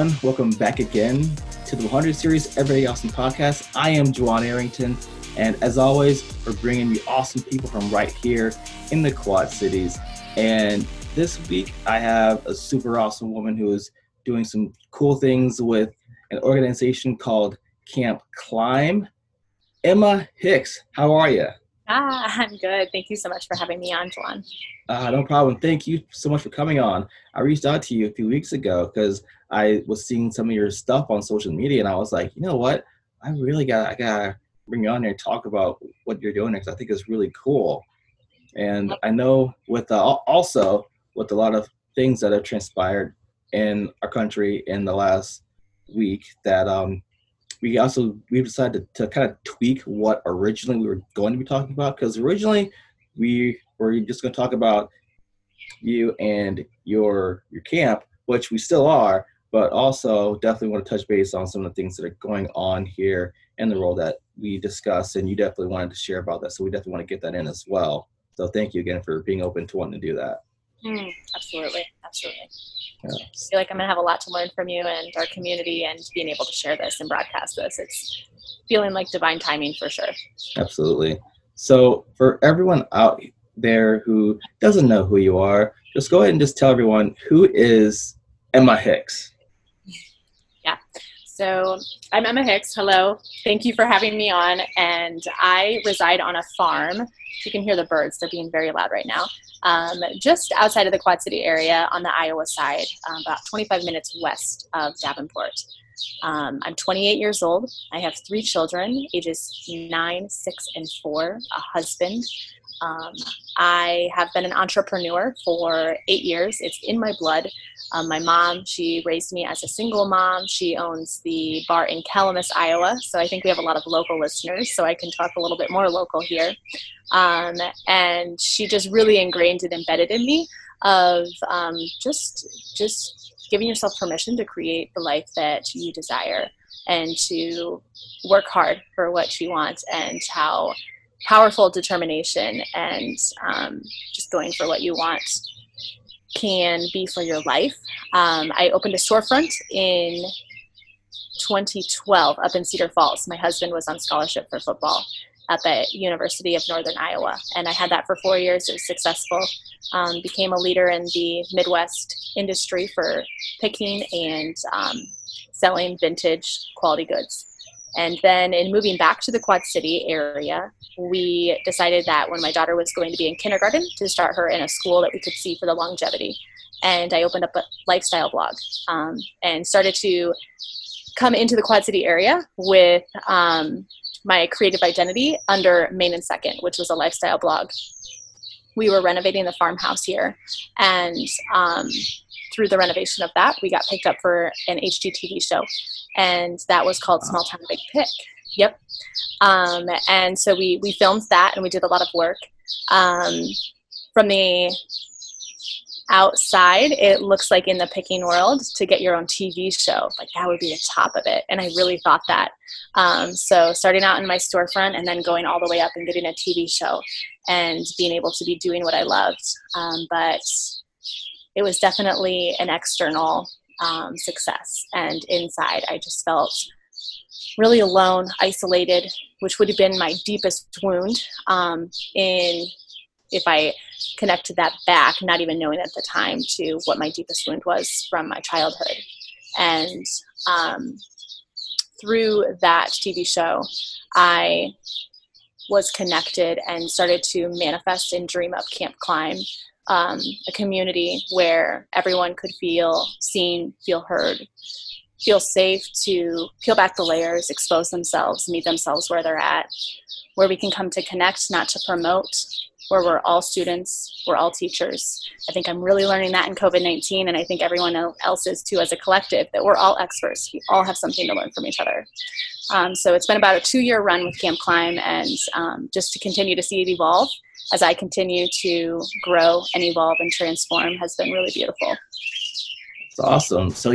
everyone. Welcome back again to the 100 Series Everyday Awesome podcast. I am Juwan Arrington, and as always, we're bringing you awesome people from right here in the Quad Cities. And this week, I have a super awesome woman who is doing some cool things with an organization called Camp Climb. Emma Hicks, how are you? Ah, I'm good. Thank you so much for having me on, Juwan. Uh, no problem. Thank you so much for coming on. I reached out to you a few weeks ago because I was seeing some of your stuff on social media, and I was like, you know what? I really got I gotta bring you on here and talk about what you're doing because I think it's really cool. And I know with uh, also with a lot of things that have transpired in our country in the last week that um, we also we decided to, to kind of tweak what originally we were going to be talking about because originally we were just going to talk about you and your your camp, which we still are, but also definitely want to touch base on some of the things that are going on here in the role that we discussed, and you definitely wanted to share about that, so we definitely want to get that in as well. So thank you again for being open to wanting to do that. Mm, absolutely, absolutely. Yeah. I feel like I'm gonna have a lot to learn from you and our community, and being able to share this and broadcast this. It's feeling like divine timing for sure. Absolutely. So for everyone out there who doesn't know who you are, just go ahead and just tell everyone who is Emma Hicks. So I'm Emma Hicks. Hello. Thank you for having me on. And I reside on a farm. You can hear the birds. They're being very loud right now. Um, just outside of the Quad City area on the Iowa side, um, about 25 minutes west of Davenport. Um, I'm 28 years old. I have three children, ages nine, six, and four, a husband. Um, I have been an entrepreneur for eight years. It's in my blood. Um, my mom, she raised me as a single mom. She owns the bar in Calamus, Iowa. So I think we have a lot of local listeners, so I can talk a little bit more local here. Um, and she just really ingrained and embedded in me of um, just just giving yourself permission to create the life that you desire and to work hard for what you want and how powerful determination and um, just going for what you want can be for your life. Um, I opened a storefront in 2012 up in Cedar Falls. My husband was on scholarship for football at the University of Northern Iowa, and I had that for four years. It was successful. Um, became a leader in the Midwest industry for picking and um, selling vintage quality goods. And then in moving back to the Quad City area, we decided that when my daughter was going to be in kindergarten, to start her in a school that we could see for the longevity. And I opened up a lifestyle blog um, and started to come into the Quad City area with um, my creative identity under Main and Second, which was a lifestyle blog. We were renovating the farmhouse here, and um, through the renovation of that, we got picked up for an HGTV show and that was called Small Town Big Pick. Yep. Um, and so we we filmed that, and we did a lot of work. Um, from the outside, it looks like in the picking world to get your own TV show, like that would be the top of it. And I really thought that. Um, so starting out in my storefront and then going all the way up and getting a TV show and being able to be doing what I loved. Um, but it was definitely an external um, success. And inside, I just felt really alone, isolated, which would have been my deepest wound. Um, in if I connected that back, not even knowing at the time to what my deepest wound was from my childhood, and um, through that TV show, I was connected and started to manifest and dream up Camp Climb um, a community where everyone could feel seen, feel heard, feel safe to peel back the layers, expose themselves, meet themselves where they're at, where we can come to connect, not to promote, where we're all students, we're all teachers. I think I'm really learning that in COVID 19, and I think everyone else is too as a collective, that we're all experts. We all have something to learn from each other. Um, so it's been about a two year run with Camp Climb, and um, just to continue to see it evolve as I continue to grow and evolve and transform has been really beautiful. It's awesome. So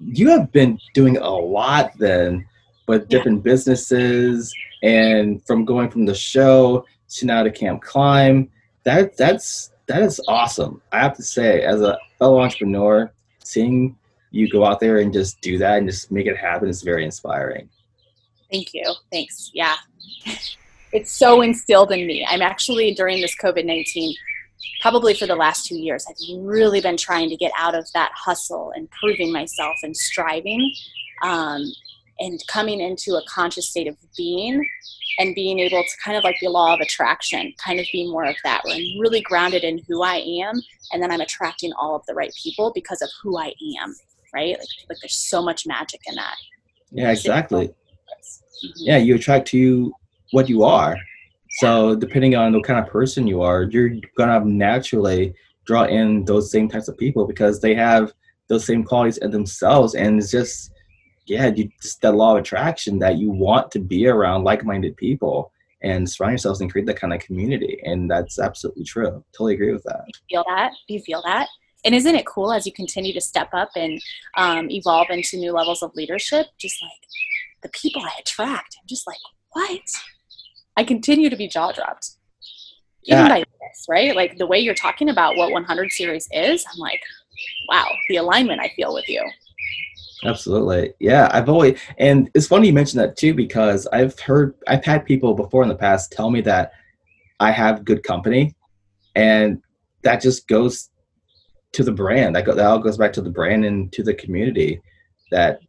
you have been doing a lot then with different yeah. businesses and from going from the show to Camp Climb. That that's that is awesome. I have to say, as a fellow entrepreneur, seeing you go out there and just do that and just make it happen is very inspiring. Thank you. Thanks. Yeah. It's so instilled in me. I'm actually during this COVID 19, probably for the last two years, I've really been trying to get out of that hustle and proving myself and striving um, and coming into a conscious state of being and being able to kind of like the law of attraction, kind of be more of that, where I'm really grounded in who I am and then I'm attracting all of the right people because of who I am, right? Like, like there's so much magic in that. Yeah, exactly. Mm-hmm. Yeah, you attract to you what you are. So depending on what kind of person you are, you're gonna naturally draw in those same types of people because they have those same qualities in themselves, and it's just yeah, you just that law of attraction that you want to be around like-minded people and surround yourselves and create that kind of community, and that's absolutely true. Totally agree with that. You feel that? Do you feel that? And isn't it cool as you continue to step up and um, evolve into new levels of leadership? Just like the people I attract, I'm just like, what? I continue to be jaw dropped. Even yeah. by this, right? Like the way you're talking about what 100 series is, I'm like, wow, the alignment I feel with you. Absolutely. Yeah, I've always, and it's funny you mentioned that too, because I've heard, I've had people before in the past tell me that I have good company, and that just goes to the brand. That, go, that all goes back to the brand and to the community. That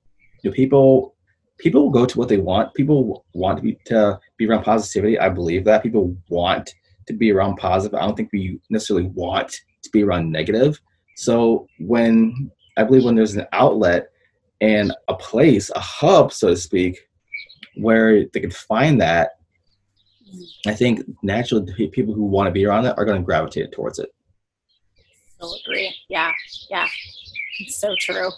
you know, people people will go to what they want. People want to be to be around positivity. I believe that people want to be around positive. I don't think we necessarily want to be around negative. So when I believe when there's an outlet and a place, a hub, so to speak, where they can find that, I think naturally people who want to be around that are going to gravitate towards it. So agree. Yeah, yeah, it's so true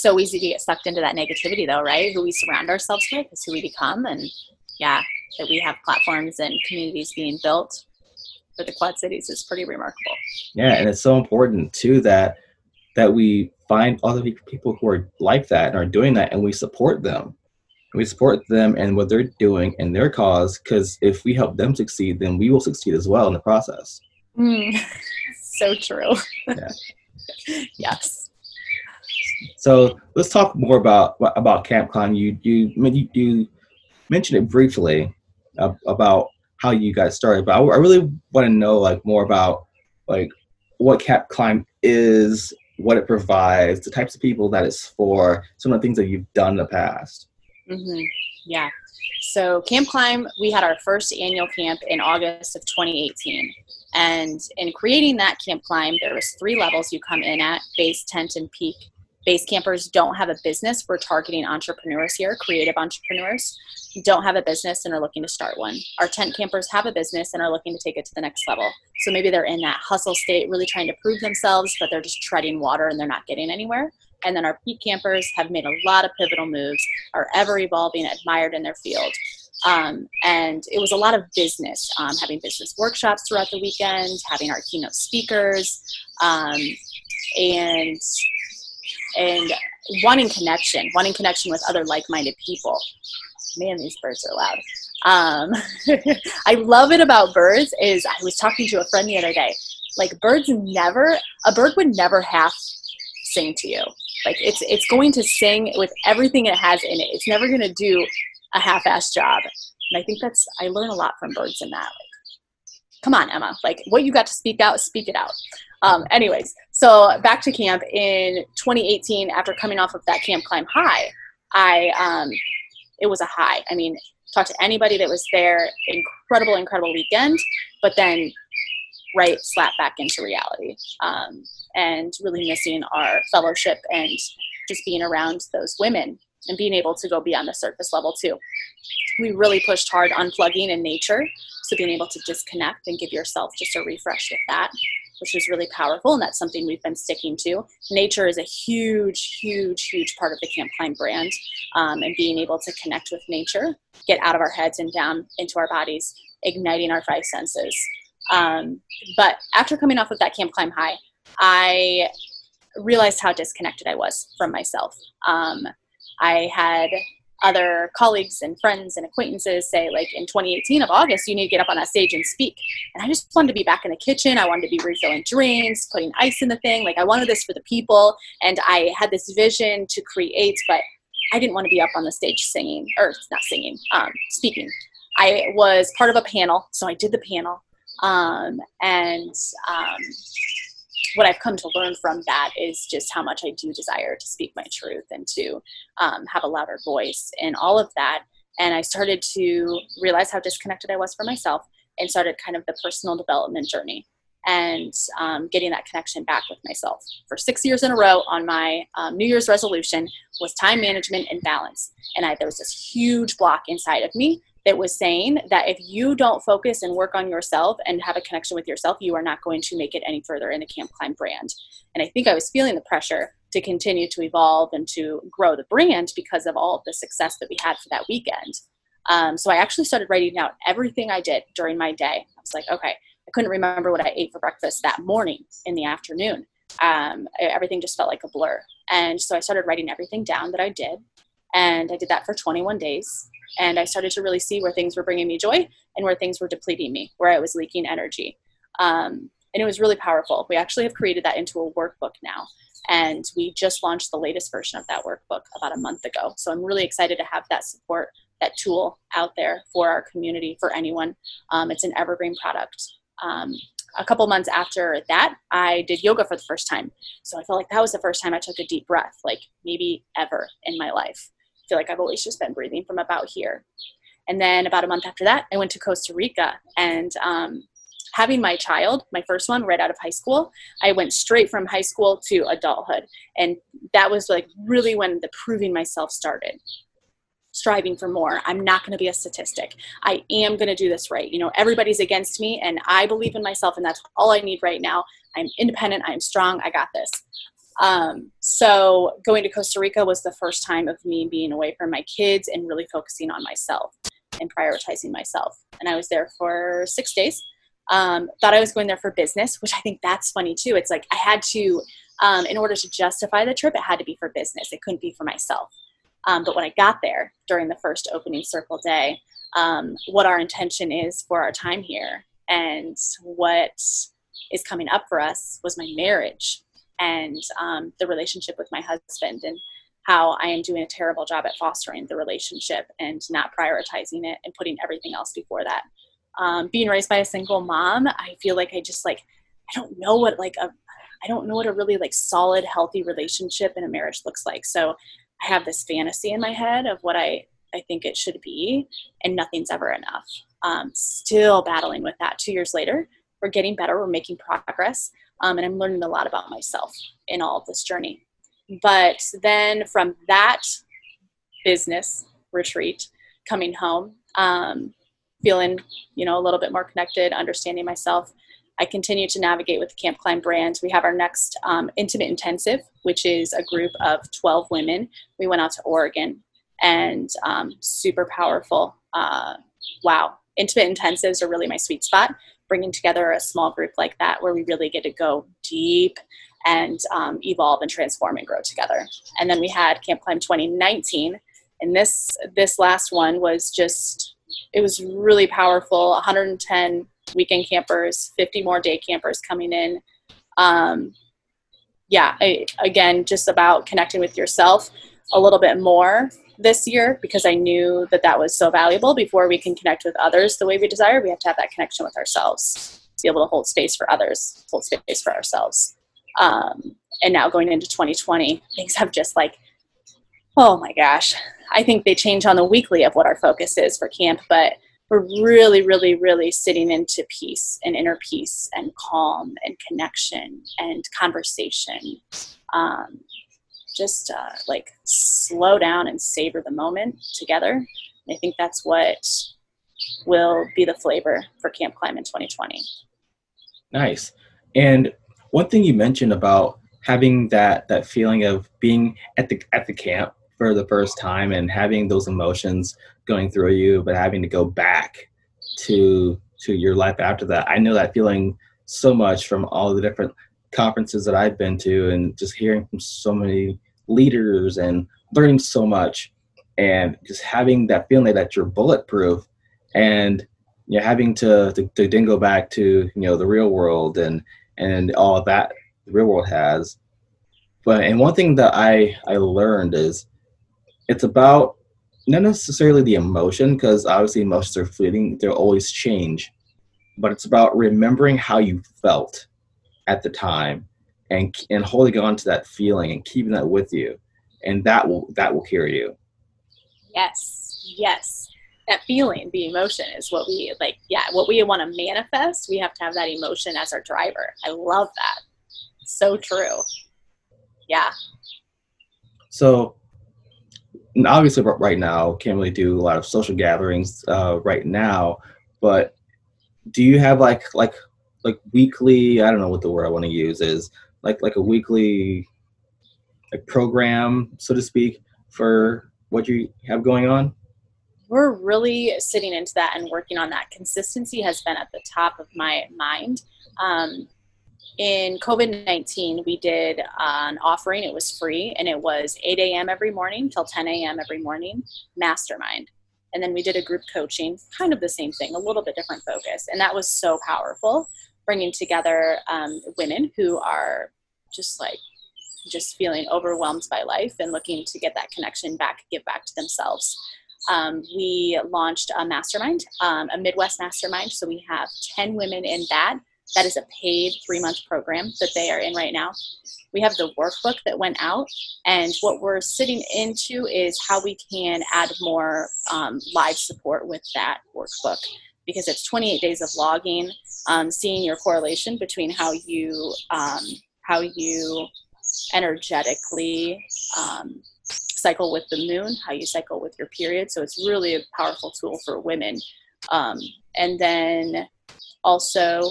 so easy to get sucked into that negativity though right who we surround ourselves with is who we become and yeah that we have platforms and communities being built for the quad cities is pretty remarkable yeah and it's so important too that that we find other people who are like that and are doing that and we support them. We support them and what they're doing and their cause because if we help them succeed then we will succeed as well in the process. Mm, so true. Yeah. yes. So let's talk more about about Camp Climb. You you you, you mentioned it briefly uh, about how you guys started, but I, I really want to know like more about like what Camp Climb is, what it provides, the types of people that it's for, some of the things that you've done in the past. Mm-hmm. Yeah. So Camp Climb, we had our first annual camp in August of 2018. And in creating that Camp Climb, there was three levels you come in at, base, tent, and peak base campers don't have a business. We're targeting entrepreneurs here, creative entrepreneurs don't have a business and are looking to start one. Our tent campers have a business and are looking to take it to the next level. So maybe they're in that hustle state, really trying to prove themselves, but they're just treading water and they're not getting anywhere. And then our peak campers have made a lot of pivotal moves, are ever evolving, admired in their field. Um, and it was a lot of business, um, having business workshops throughout the weekend, having our keynote speakers, um, and and wanting connection, wanting connection with other like-minded people. Man, these birds are loud. Um, I love it about birds is I was talking to a friend the other day. Like birds never, a bird would never half sing to you. Like it's it's going to sing with everything it has in it. It's never going to do a half-ass job. And I think that's I learn a lot from birds in that. Like, come on, Emma. Like what you got to speak out, speak it out. Um, anyways, so back to camp in 2018, after coming off of that camp climb high, I um, it was a high. I mean, talk to anybody that was there, incredible, incredible weekend, but then right slap back into reality um, and really missing our fellowship and just being around those women and being able to go beyond the surface level too. We really pushed hard on plugging in nature, so being able to disconnect and give yourself just a refresh with that which is really powerful. And that's something we've been sticking to. Nature is a huge, huge, huge part of the Camp Climb brand. Um, and being able to connect with nature, get out of our heads and down into our bodies, igniting our five senses. Um, but after coming off of that Camp Climb high, I realized how disconnected I was from myself. Um, I had other colleagues and friends and acquaintances say like in 2018 of august you need to get up on that stage and speak. And i just wanted to be back in the kitchen. I wanted to be refilling drinks putting ice in the thing. Like i wanted this for the people. And i had this vision to create but i didn't want to be up on the stage singing or not singing um, speaking. I was part of a panel so i did the panel. Um, and um, what I've come to learn from that is just how much I do desire to speak my truth and to um, have a louder voice and all of that. And I started to realize how disconnected I was from myself and started kind of the personal development journey and um, getting that connection back with myself. For six years in a row, on my um, New Year's resolution was time management and balance. And I, there was this huge block inside of me that was saying that if you don't focus and work on yourself and have a connection with yourself, you are not going to make it any further in the Camp Climb brand. And I think I was feeling the pressure to continue to evolve and to grow the brand because of all of the success that we had for that weekend. Um, so I actually started writing out everything I did during my day. I was like, okay, I couldn't remember what I ate for breakfast that morning in the afternoon. Um, everything just felt like a blur. And so I started writing everything down that I did. And I did that for 21 days and I started to really see where things were bringing me joy and where things were depleting me, where I was leaking energy. Um, and it was really powerful. We actually have created that into a workbook now. And we just launched the latest version of that workbook about a month ago. So I'm really excited to have that support, that tool out there for our community, for anyone. Um, it's an evergreen product. Um, a couple months after that, I did yoga for the first time. So I felt like that was the first time I took a deep breath, like maybe ever in my life feel like I've always just been breathing from about here. And then about a month after that, I went to Costa Rica and um, having my child, my first one, right out of high school, I went straight from high school to adulthood. And that was like really when the proving myself started. Striving for more. I'm not going to be a statistic. I am going to do this right. You know, everybody's against me, and I believe in myself, and that's all I need right now. I'm independent. I'm strong. I got this. Um, so going to Costa Rica was the first time of me being away from my kids and really focusing on myself and prioritizing myself. And I was there for six days. Um, thought I was going there for business, which I think that's funny too. It's like I had to, um, in order to justify the trip, it had to be for business. It couldn't be for myself. Um, but when I got there during the first opening circle day, um, what our intention is for our time here and what is coming up for us was my marriage and um, the relationship with my husband and how I am doing a terrible job at fostering the relationship and not prioritizing it and putting everything else before that. Um, being raised by a single mom, I feel like I just like I don't know what like a I don't know what a really like solid, healthy relationship in a marriage looks like. So I have this fantasy in my head of what I I think it should be, and nothing's ever enough. Um, still battling with that. Two years later, we're getting better. We're making progress. Um, and I'm learning a lot about myself in all of this journey. But then from that business retreat, coming home, um, feeling you know a little bit more connected, understanding myself. I continue to navigate with the Camp Climb brand. We have our next um, intimate intensive, which is a group of 12 women. We went out to Oregon and um, super powerful. Uh, wow, intimate intensives are really my sweet spot bringing together a small group like that where we really get to go deep and um, evolve and transform and grow together. And then we had Camp Climb 2019, and this this last one was just it was really powerful. 110 weekend campers, 50 more day campers coming in. Um, yeah, I, again, just about connecting with yourself a little bit more this year because I knew that that was so valuable. Before we can connect with others the way we desire, we have to have that connection with ourselves to be able to hold space for others, hold space for ourselves. Um, and now going into 2020, things have just like, oh my gosh, I think they change on the weekly of what our focus is for camp, but we're really, really, really sitting into peace and inner peace and calm and connection and conversation. Um, just uh, like slow down and savor the moment together. And I think that's what will be the flavor for Camp Climb in 2020. Nice. And one thing you mentioned about having that that feeling of being at the at the camp for the first time and having those emotions going through you, but having to go back to to your life after that. I know that feeling so much from all the different conferences that I've been to and just hearing from so many leaders and learning so much. and just having that feeling that you're bulletproof and you know having to, to, to then go back to you know the real world and and all that the real world has but and one thing that i i learned is it's about not necessarily the emotion because obviously emotions are fleeting they'll always change but it's about remembering how you felt at the time and and holding on to that feeling and keeping that with you and that will that will carry you. Yes yes. That feeling the emotion is what we like yeah what we want to manifest we have to have that emotion as our driver. I love that. So true. Yeah. So obviously right now can't really do a lot of social gatherings uh, right now but do you have like like like weekly i don't know what the word i want to use is like like a weekly like program so to speak for what you have going on we're really sitting into that and working on that consistency has been at the top of my mind um, in COVID 19, we did an offering. It was free and it was 8 a.m. every morning till 10 a.m. every morning, mastermind. And then we did a group coaching, kind of the same thing, a little bit different focus. And that was so powerful, bringing together um, women who are just like, just feeling overwhelmed by life and looking to get that connection back, give back to themselves. Um, we launched a mastermind, um, a Midwest mastermind. So we have 10 women in that that is a paid three month program that they are in right now. We have the workbook that went out, and what we're sitting into is how we can add more um, live support with that workbook because it's 28 days of logging, um, seeing your correlation between how you um, how you energetically um, cycle with the moon, how you cycle with your period. So it's really a powerful tool for women. Um, and then also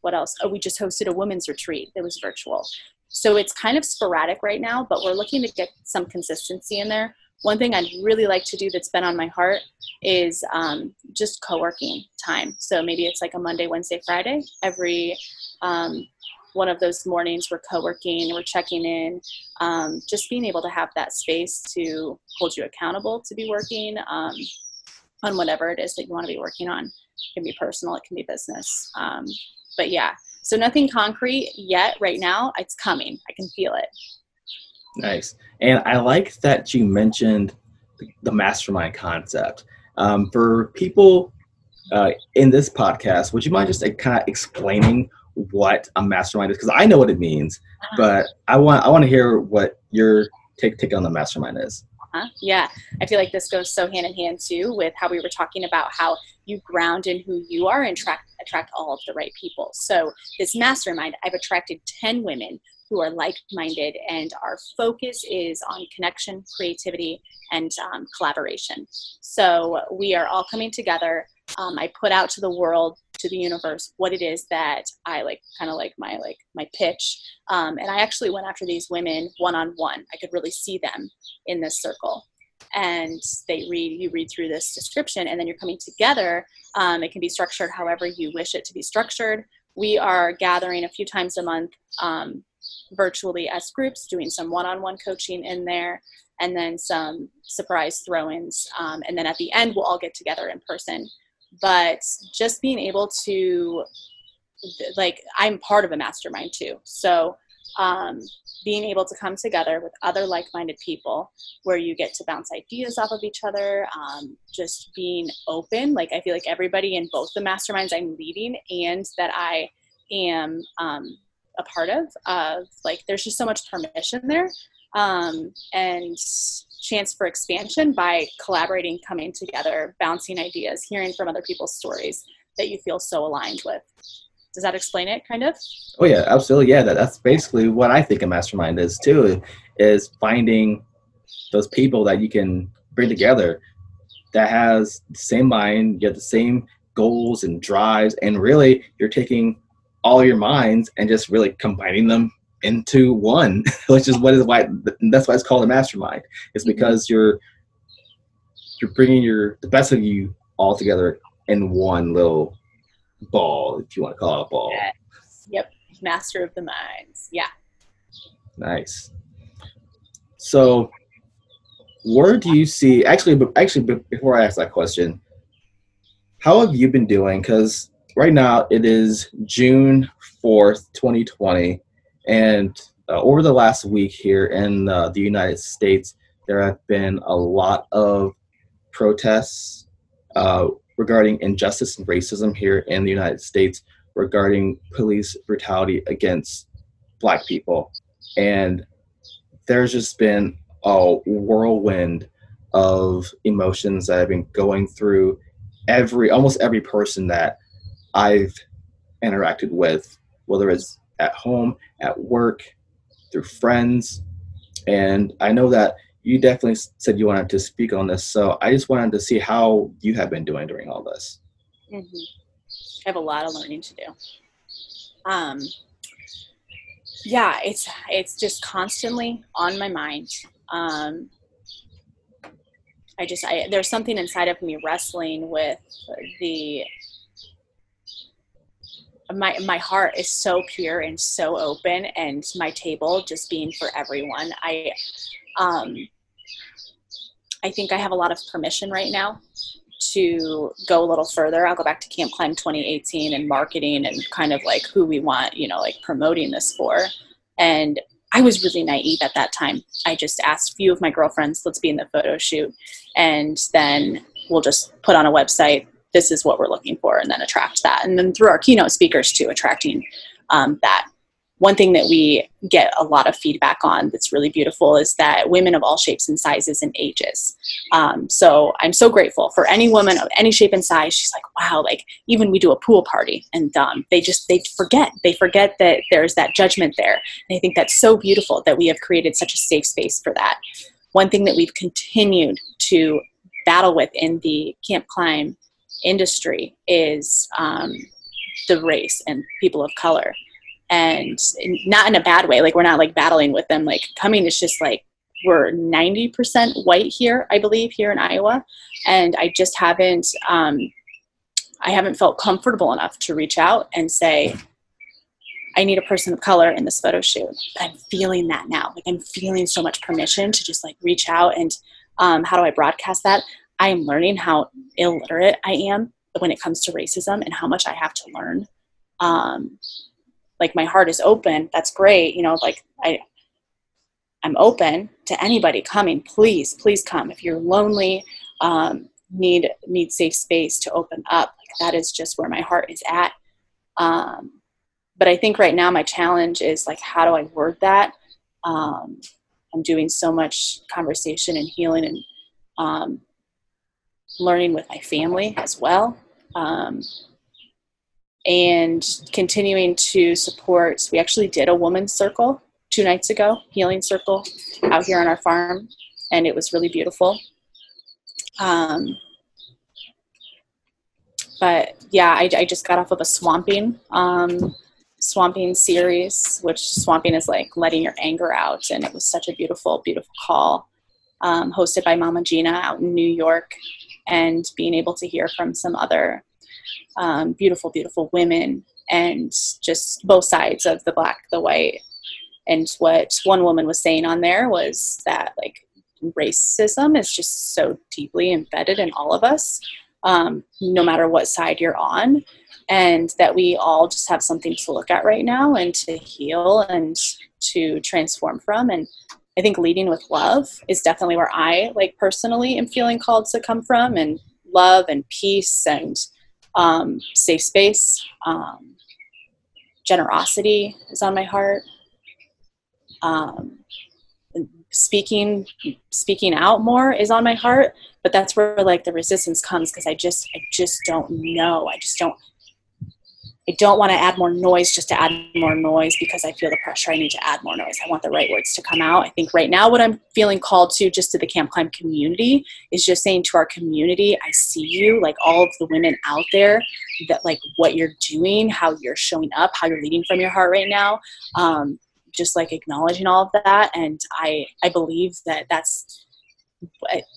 what else oh we just hosted a women's retreat it was virtual so it's kind of sporadic right now but we're looking to get some consistency in there one thing i'd really like to do that's been on my heart is um, just co-working time so maybe it's like a monday wednesday friday every um, one of those mornings we're co-working we're checking in um, just being able to have that space to hold you accountable to be working um, on whatever it is that you want to be working on it can be personal, it can be business. Um, but yeah, so nothing concrete yet right now. It's coming. I can feel it. Nice. And I like that you mentioned the mastermind concept. Um, for people uh, in this podcast, would you mind just like, kind of explaining what a mastermind is? Because I know what it means, uh-huh. but I want I want to hear what your take take on the mastermind is. Uh-huh. Yeah, I feel like this goes so hand in hand too with how we were talking about how you ground in who you are and attract, attract all of the right people. So, this mastermind, I've attracted 10 women who are like minded, and our focus is on connection, creativity, and um, collaboration. So, we are all coming together. Um, I put out to the world to the universe what it is that I like, kind of like my like my pitch. Um, and I actually went after these women one on one. I could really see them in this circle. And they read, you read through this description, and then you're coming together. Um, it can be structured however you wish it to be structured. We are gathering a few times a month um, virtually as groups, doing some one on one coaching in there, and then some surprise throw ins. Um, and then at the end, we'll all get together in person but just being able to like i'm part of a mastermind too so um, being able to come together with other like-minded people where you get to bounce ideas off of each other um, just being open like i feel like everybody in both the masterminds i'm leading and that i am um, a part of of like there's just so much permission there um, and chance for expansion by collaborating, coming together, bouncing ideas, hearing from other people's stories that you feel so aligned with. Does that explain it, kind of? Oh yeah, absolutely. Yeah, that, that's basically what I think a mastermind is too. Is finding those people that you can bring together that has the same mind, you have the same goals and drives, and really you're taking all your minds and just really combining them into one, which is what is why that's why it's called a mastermind. It's mm-hmm. because you're you're bringing your the best of you all together in one little ball, if you want to call it a ball. Yes. Yep, master of the minds. Yeah. Nice. So, where do you see actually actually before i ask that question how have you been doing because right now it is june 4th 2020 and uh, over the last week here in uh, the united states there have been a lot of protests uh, regarding injustice and racism here in the united states regarding police brutality against black people. And there's just been a whirlwind of emotions that I've been going through every almost every person that I've interacted with, whether it's at home, at work, through friends. And I know that you definitely said you wanted to speak on this, so I just wanted to see how you have been doing during all this. Mm-hmm. I have a lot of learning to do. Um, yeah, it's it's just constantly on my mind. Um, I just I, there's something inside of me wrestling with the my my heart is so pure and so open and my table just being for everyone i um i think i have a lot of permission right now to go a little further i'll go back to camp climb 2018 and marketing and kind of like who we want you know like promoting this for and I was really naive at that time. I just asked a few of my girlfriends, let's be in the photo shoot. And then we'll just put on a website, this is what we're looking for, and then attract that. And then through our keynote speakers, too, attracting um, that one thing that we get a lot of feedback on that's really beautiful is that women of all shapes and sizes and ages. Um, so I'm so grateful for any woman of any shape and size. She's like, wow, like even we do a pool party and um, they just, they forget, they forget that there's that judgment there. And I think that's so beautiful that we have created such a safe space for that. One thing that we've continued to battle with in the camp climb industry is um, the race and people of color. And not in a bad way like we're not like battling with them. Like coming is just like we're 90% white here i believe here in iowa. And i just haven't um, i haven't felt comfortable enough to reach out and say i need a person of color in this photo shoot. But i'm feeling that now. Like i'm feeling so much permission to just like reach out and um, how do i broadcast that i am learning how illiterate i am when it comes to racism and how much i have to learn. Um, like my heart is open. That's great. You know like i i'm open to anybody coming. Please please come. If you're lonely um, need need safe space to open up like that is just where my heart is at. Um, but i think right now my challenge is like how do i word that? Um, i'm doing so much conversation and healing and um, learning with my family as well um, and continuing to support. We actually did a woman's circle two nights ago, healing circle out here on our farm, and it was really beautiful. Um, but yeah, I, I, just got off of a swamping um, swamping series, which swamping is like letting your anger out, and it was such a beautiful, beautiful call, um, hosted by Mama Gena out in New York, and being able to hear from some other um, beautiful, beautiful women, and just both sides of the black, the white. And what one woman was saying on there was that like racism is just so deeply embedded in all of us, um, no matter what side you're on, and that we all just have something to look at right now and to heal and to transform from. And I think leading with love is definitely where I like personally am feeling called to come from, and love and peace and um, safe space, um, generosity is on my heart. Um, speaking speaking out more is on my heart but that's where like the resistance comes because i just i just don't know i just don't I don't want to add more noise just to add more noise because I feel the pressure. I need to add more noise. I want the right words to come out. I think right now, what I'm feeling called to just to the Camp Climb community is just saying to our community, I see you, like all of the women out there, that like what you're doing, how you're showing up, how you're leading from your heart right now. Um, just like acknowledging all of that. And I, I believe that that's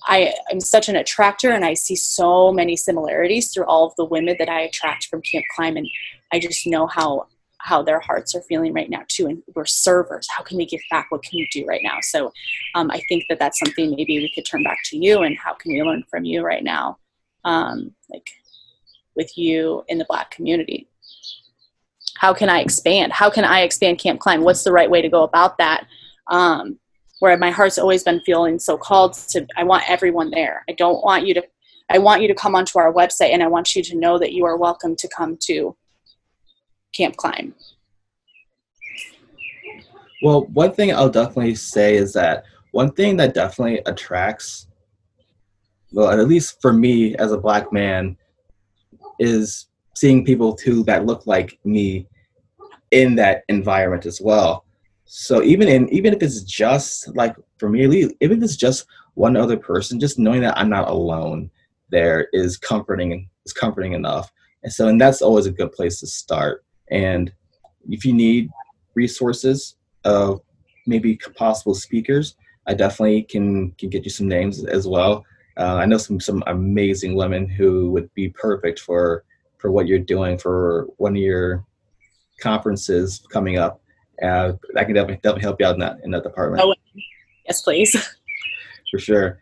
I am such an attractor and I see so many similarities through all of the women that I attract from Camp Climb and I just know how how their hearts are feeling right now too and we're servers. How can we give back? What can we do right now? So um, i think that that's something maybe we could turn back to you and how can we learn from you right now um, like with you in the black community? How can i expand? How can i expand camp climb? What's the right way to go about that? Um, where my heart's always been feeling so called to i want everyone there. I don't want you to i want you to come onto our website and i want you to know that you are welcome to come to camp climb. Well one thing i'll definitely say is that one thing that definitely attracts well at least for me as a black man is seeing people too that look like me in that environment as well. So even in even if it's just like for me least, even if it's just one other person just knowing that i'm not alone there is comforting is comforting enough. And so and that's always a good place to start and if you need resources of maybe possible speakers, I definitely can can get you some names as well. Uh, I know some some amazing women who would be perfect for for what you're doing for one of your conferences coming up. Uh, I can definitely definitely help you out in that in that department. Oh, yes, please. for sure.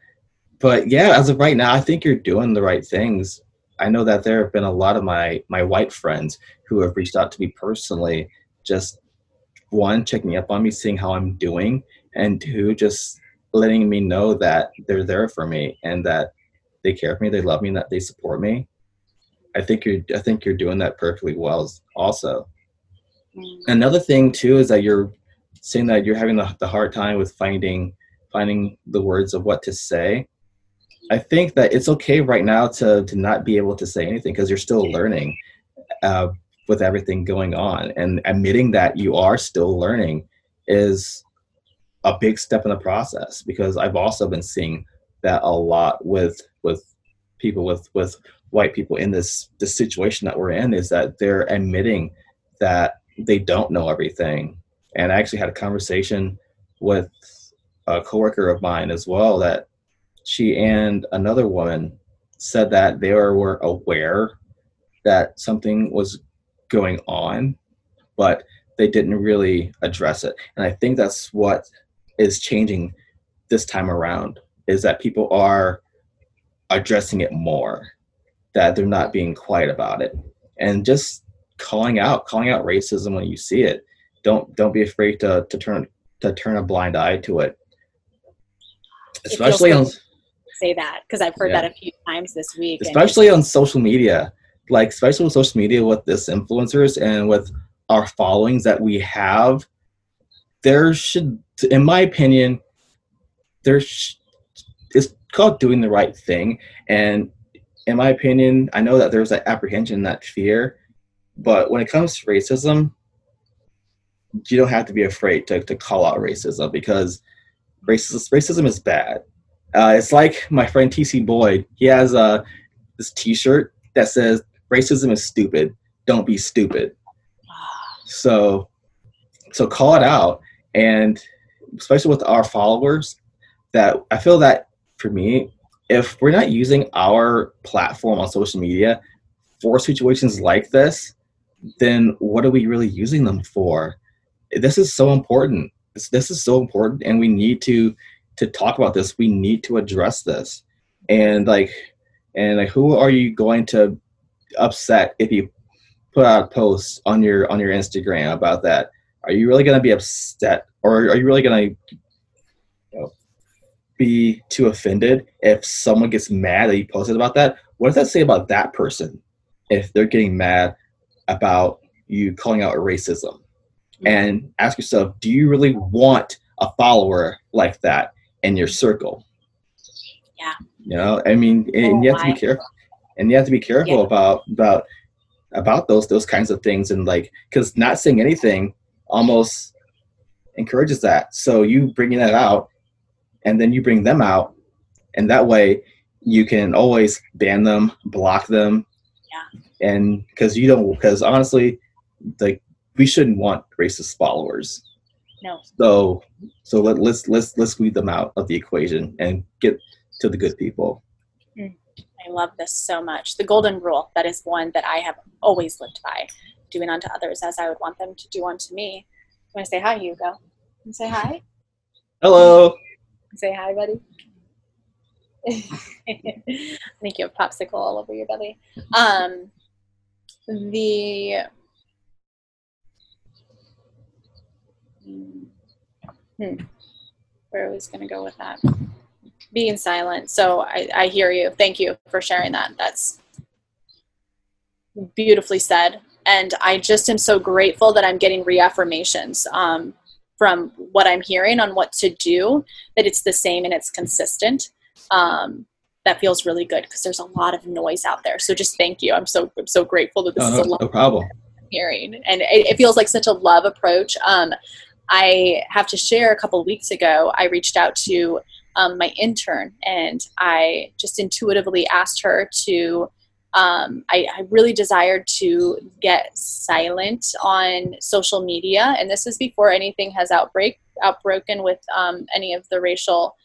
But yeah, as of right now, I think you're doing the right things. I know that there have been a lot of my my white friends who have reached out to me personally, just one checking up on me, seeing how I'm doing, and two just letting me know that they're there for me and that they care for me, they love me, and that they support me. I think you're I think you're doing that perfectly well. Also, mm. another thing too is that you're saying that you're having the, the hard time with finding finding the words of what to say I think that it's okay right now to to not be able to say anything because you're still learning uh, with everything going on, and admitting that you are still learning is a big step in the process. Because I've also been seeing that a lot with with people with with white people in this this situation that we're in is that they're admitting that they don't know everything. And I actually had a conversation with a coworker of mine as well that she and another woman said that they were aware that something was going on, but they didn't really address it. And I think that's what is changing this time around is that people are addressing it more, that they're not being quiet about it. And just calling out, calling out racism when you see it. Don't don't be afraid to, to turn to turn a blind eye to it. Especially on say that because I've heard yeah. that a few times this week. Especially on social media, like especially with social media with this influencers and with our followings that we have, there should, in my opinion, there's it's called doing the right thing. And in my opinion, I know that there's that apprehension, that fear, but when it comes to racism, you don't have to be afraid to, to call out racism because racism racism is bad uh, it's like my friend TC Boyd. He has uh, this T-shirt that says "Racism is stupid. Don't be stupid." So, so call it out, and especially with our followers, that I feel that for me, if we're not using our platform on social media for situations like this, then what are we really using them for? This is so important. This, this is so important, and we need to to talk about this we need to address this. And like and like who are you going to upset if you put out a post on your on your instagram about that? Are you really going to be upset or are you really going to you know, be too offended if someone gets mad that you posted about that? What does that say about that person if they're getting mad about you calling out racism? Mm-hmm. and ask yourself do you really want a follower like that in your circle. Yeah. You know, I mean, and oh, you have to be careful, and you have to be careful yeah. about about about those those kinds of things, and like, because not saying anything almost encourages that. So you bringing that out, and then you bring them out, and that way you can always ban them, block them, yeah. and because you don't, because honestly, like we shouldn't want racist followers. No. So so let, let's let's let's weed them out of the equation and get to the good people. Mm. I love this so much. The golden rule that is one that I have always lived by. doing unto others as I would want them to do unto me. You want to say hi, Hugo? You say hi? Hello. Say hi, buddy. I think you have popsicle all over your belly. Um, the hmm, where I was going to go with that? Being silent. So I, I hear you. Thank you for sharing that. That's beautifully said. And I just am so grateful that I'm getting reaffirmations um, from what I'm hearing on what to do, that it's the same and it's consistent. Um, that feels really good because there's a lot of noise out there. So just thank you. I'm so I'm so grateful that this oh, is no, a lot no problem. hearing, and it, it, feels like such a love approach. Um, I have to share. A couple weeks ago, I reached out to um, my intern, and I just intuitively asked her to. Um, I, I, really desired to get silent on social media, and this is before anything has outbreak outbroken with um, any of the racial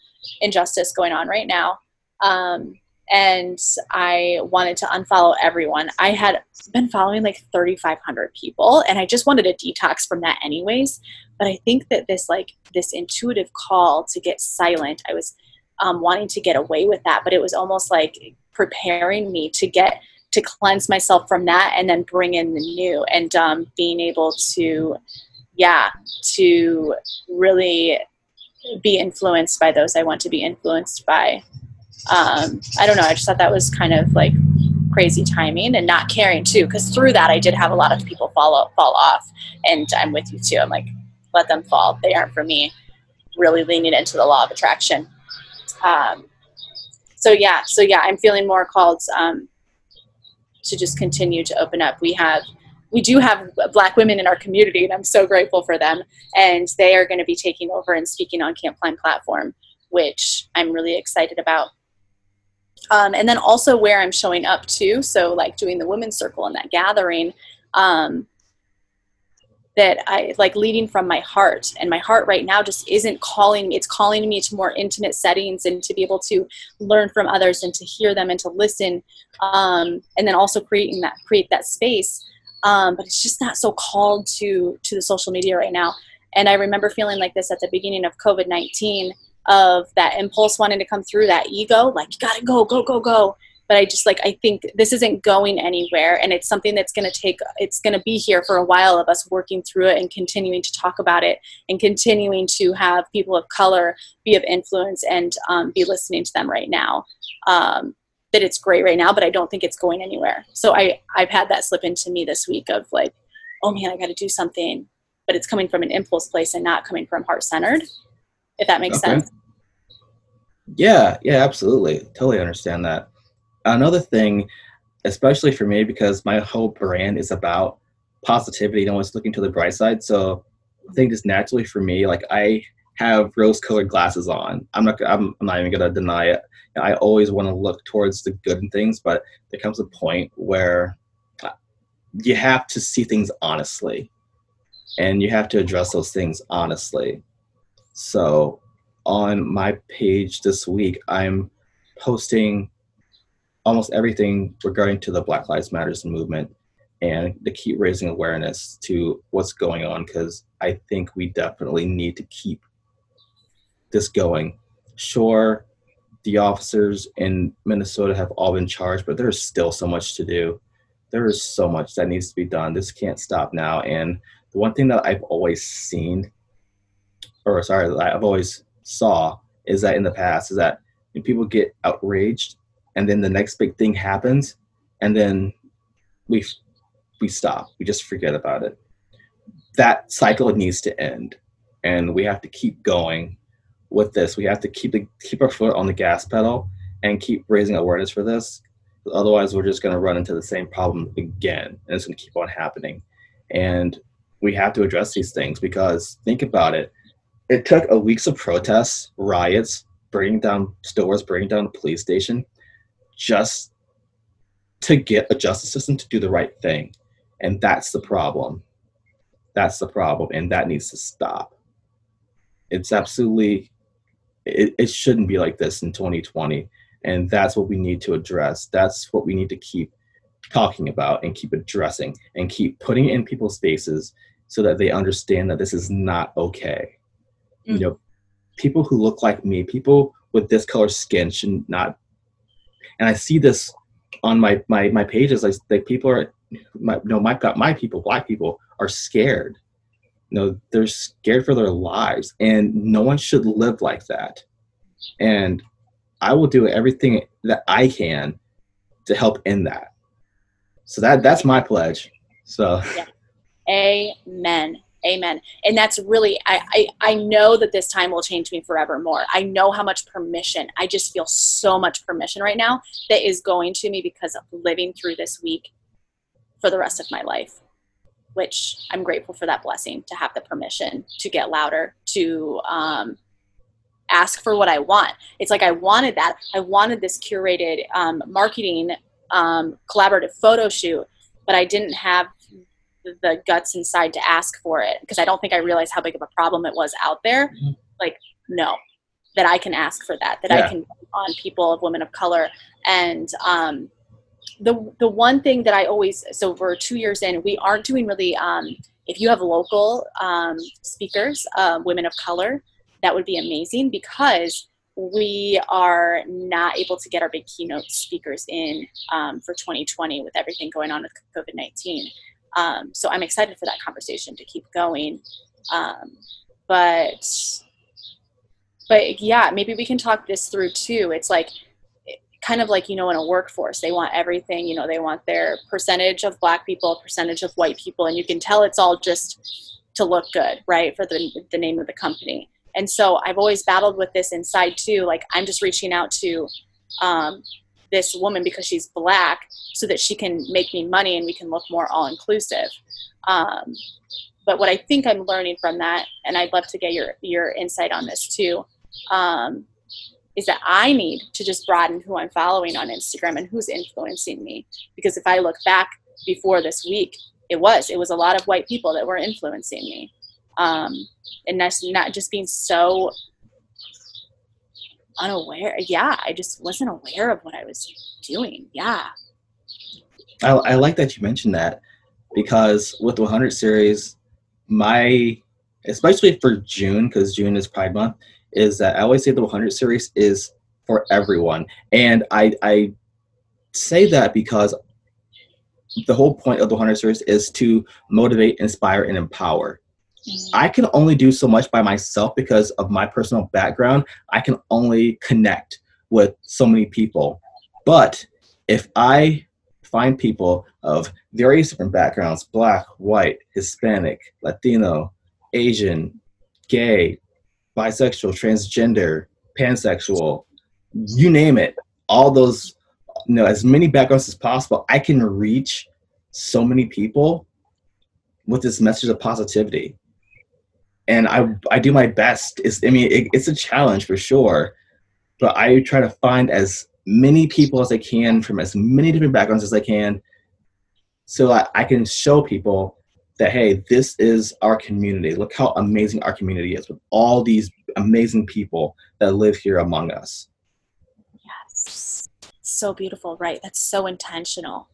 injustice going on right now. Um, and I wanted to unfollow everyone. I had been following like 3,500 people, and I just wanted a detox from that, anyways. But I think that this like this intuitive call to get silent, I was um, wanting to get away with that, but it was almost like preparing me to get to cleanse myself from that and then bring in the new and um, being able to, yeah, to really be influenced by those I want to be influenced by. Um, I don't know. I just thought that was kind of like crazy timing and not caring too, because through that I did have a lot of people fall fall off, and I'm with you too. I'm like, let them fall. They aren't for me. Really leaning into the law of attraction. Um, so yeah, so yeah, I'm feeling more called um, to just continue to open up. We have we do have black women in our community and i'm so grateful for them and they are going to be taking over and speaking on camp climb platform which i'm really excited about um, and then also where i'm showing up to so like doing the women's circle and that gathering um, that I like leading from my heart. And my heart right now just isn't calling me. It's calling me to more intimate settings and to be able to learn from others and to hear them and to listen. Um, and then also creating that create that space um, but it's just not so called to to the social media right now. And I remember feeling like this at the beginning of COVID nineteen, of that impulse wanting to come through, that ego, like you gotta go, go, go, go. But I just like I think this isn't going anywhere, and it's something that's going to take. It's going to be here for a while of us working through it and continuing to talk about it, and continuing to have people of color be of influence and um, be listening to them right now. Um, that it's great right now, but I don't think it's going anywhere. So I I've had that slip into me this week of like, oh man, I got to do something, but it's coming from an impulse place and not coming from heart centered. If that makes okay. sense. Yeah, yeah, absolutely. Totally understand that. Another thing, especially for me, because my whole brand is about positivity and always looking to the bright side. So I think just naturally for me, like I have rose-colored glasses on. I'm not. I'm, I'm not even gonna deny it. I always want to look towards the good in things, but there comes a point where uh, you have to see things honestly, and you have to address those things honestly. So, on my page this week, I'm posting almost everything regarding to the Black Lives Matters movement and to keep raising awareness to what's going on because I think we definitely need to keep this going. Sure, the officers in Minnesota have all been charged, but there's still so much to do. There is so much that needs to be done. This can't stop now. And the one thing that I've always seen, or sorry, I've always saw, is that in the past is that people get outraged, and then the next big thing happens, and then we we stop. We just forget about it. That cycle needs to end, and we have to keep going with this. We have to keep the keep our foot on the gas pedal and keep raising awareness for this. Otherwise, we're just going to run into the same problem again, and it's going to keep on happening. And we have to address these things because think about it. It took a weeks of protests, riots, burning down stores, burning down a police station, just to get a justice system to do the right thing. And that's the problem. That's the problem, and that needs to stop. It's absolutely it, it shouldn't be like this in 2020 and that's what we need to address that's what we need to keep talking about and keep addressing and keep putting in people's faces so that they understand that this is not okay. Mm. You know, people who look like me, people with this color skin should not. And I see this on my my my pages. Like, like people are, my no, my got my people, black people are scared. You know, they're scared for their lives, and no one should live like that. And I will do everything that I can to help end that. So that that's my pledge. So. Yeah. Amen. Amen. And that's really, I, I, I know that this time will change me forevermore. I know how much permission, I just feel so much permission right now that is going to me because of living through this week for the rest of my life, which I'm grateful for that blessing to have the permission to get louder, to um, ask for what I want. It's like I wanted that. I wanted this curated um, marketing um, collaborative photo shoot, but I didn't have the guts inside to ask for it because I don't think I realized how big of a problem it was out there. Mm-hmm. Like, no, that I can ask for that, that yeah. I can on people of women of color. And um, the the one thing that I always so we're two years in, we aren't doing really. Um, if you have local um, speakers, uh, women of color, that would be amazing because we are not able to get our big keynote speakers in um, for 2020 with everything going on with COVID 19. Um, so I'm excited for that conversation to keep going. Um, but but yeah, maybe we can talk this through too. It's like kind of like you know in a workforce they want everything you know they want their percentage of black people percentage of white people and you can tell it's all just to look good right for the, the name of the company and so i've always battled with this inside too like i'm just reaching out to um, this woman because she's black so that she can make me money and we can look more all inclusive um, but what i think i'm learning from that and i'd love to get your your insight on this too um, is that i need to just broaden who i'm following on instagram and who's influencing me. Because if i look back before this week it was it was a lot of white people that were influencing me. Um, and that's not just being so unaware. Yeah, I just wasn't aware of what I was doing. Yeah. I, I like that you mentioned that because with the 100 series, my especially for June because June is Pride Month, is that I always say the 100 series is for everyone, and I I say that because the whole point of the 100 series is to motivate, inspire, and empower. I can only do so much by myself because of my personal background. I can only connect with so many people. But if I find people of various different backgrounds black, white, Hispanic, Latino, Asian, gay, bisexual, transgender, pansexual, you name it, all those, you know, as many backgrounds as possible, I can reach so many people with this message of positivity and I I do my best. It's I mean it, it's a challenge for sure, but I try to find as many people as I can from as many different backgrounds as I can, so that I can show people that hey, this is our community. Look how amazing our community is with all these amazing people that live here among us. Yes, so beautiful. Right, that's so intentional.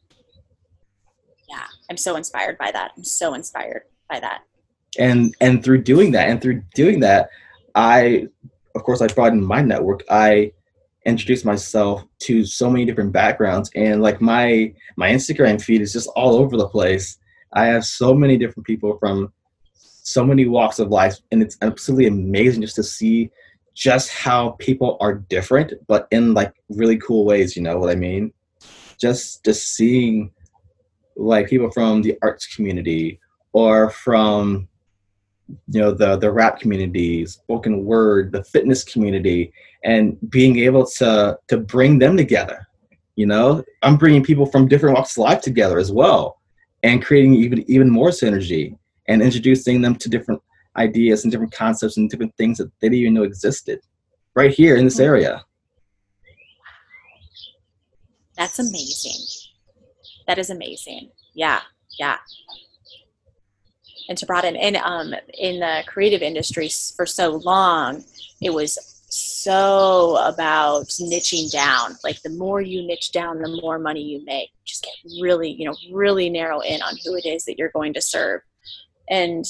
Yeah, I'm so inspired by that. I'm so inspired by that and and through doing that and through doing that i of course i broadened my network. I introduced myself to so many different backgrounds. And like my my instagram feed is just all over the place. I have so many different people from so many walks of life. And it's absolutely amazing just to see just how people are different but in like really cool ways you know what i mean? Just just seeing like people from the arts community or from you know the the rap community spoken word the fitness community and being able to to bring them together you know? I'm bringing people from different walks of life together as well and creating even even more synergy and introducing them to different ideas and different concepts and different things that they didn't even know existed right here in this mm-hmm. area. That's amazing. That is amazing. Yeah yeah and to broaden and um, in the creative industry for so long it was so about niching down. Like the more you niche down, the more money you make. Just get really, you know, really narrow in on who it is that you're going to serve. And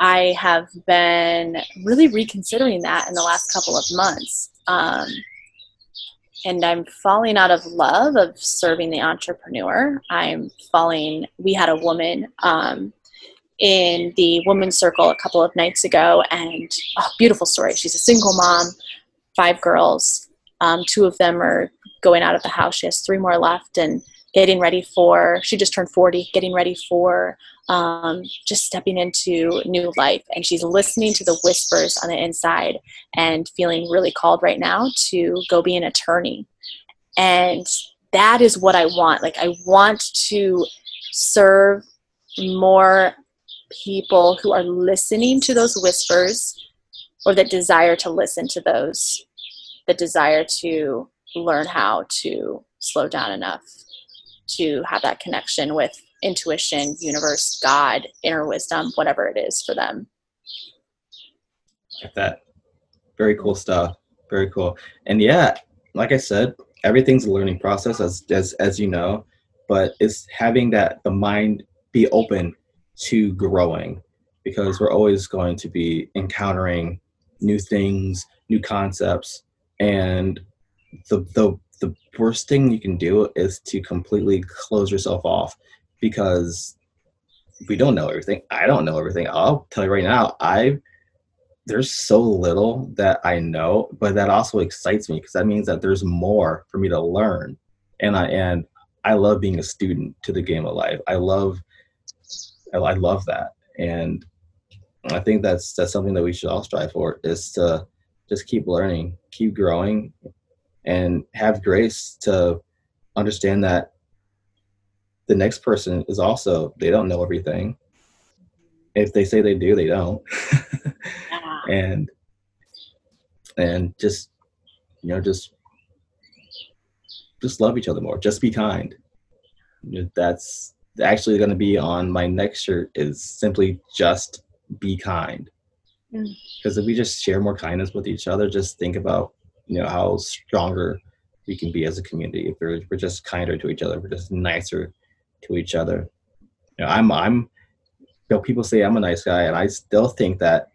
I have been really reconsidering that in the last couple of months. Um, and I'm falling out of love of serving the entrepreneur. I'm falling, we had a woman um, in the women's circle a couple of nights ago, and oh, beautiful story. She's a single mom, five girls. Um, two of them are going out of the house. She has three more left, and getting ready for. She just turned forty, getting ready for um, just stepping into new life. And she's listening to the whispers on the inside and feeling really called right now to go be an attorney. And that is what I want. Like I want to serve more people who are listening to those whispers or that desire to listen to those, that desire to learn how to slow down enough to have that connection with intuition, universe, God, inner wisdom, whatever it is for them. Like that. Very cool stuff. Very cool. And yeah, like I said, everything's a learning process as as as you know, but it's having that the mind be open to growing because we're always going to be encountering new things, new concepts, and the the the worst thing you can do is to completely close yourself off because we don't know everything. I don't know everything. I'll tell you right now, I there's so little that I know, but that also excites me because that means that there's more for me to learn. And I and I love being a student to the game of life. I love I, I love that. And I think that's that's something that we should all strive for is to just keep learning, keep growing, and have grace to understand that the next person is also they don't know everything if they say they do they don't yeah. and and just you know just just love each other more just be kind that's actually going to be on my next shirt is simply just be kind. Because mm. if we just share more kindness with each other just think about you know how stronger we can be as a community. If we're, we're just kinder to each other we're just nicer to each other. You know i'm i'm you know people say i'm a nice guy and i still think that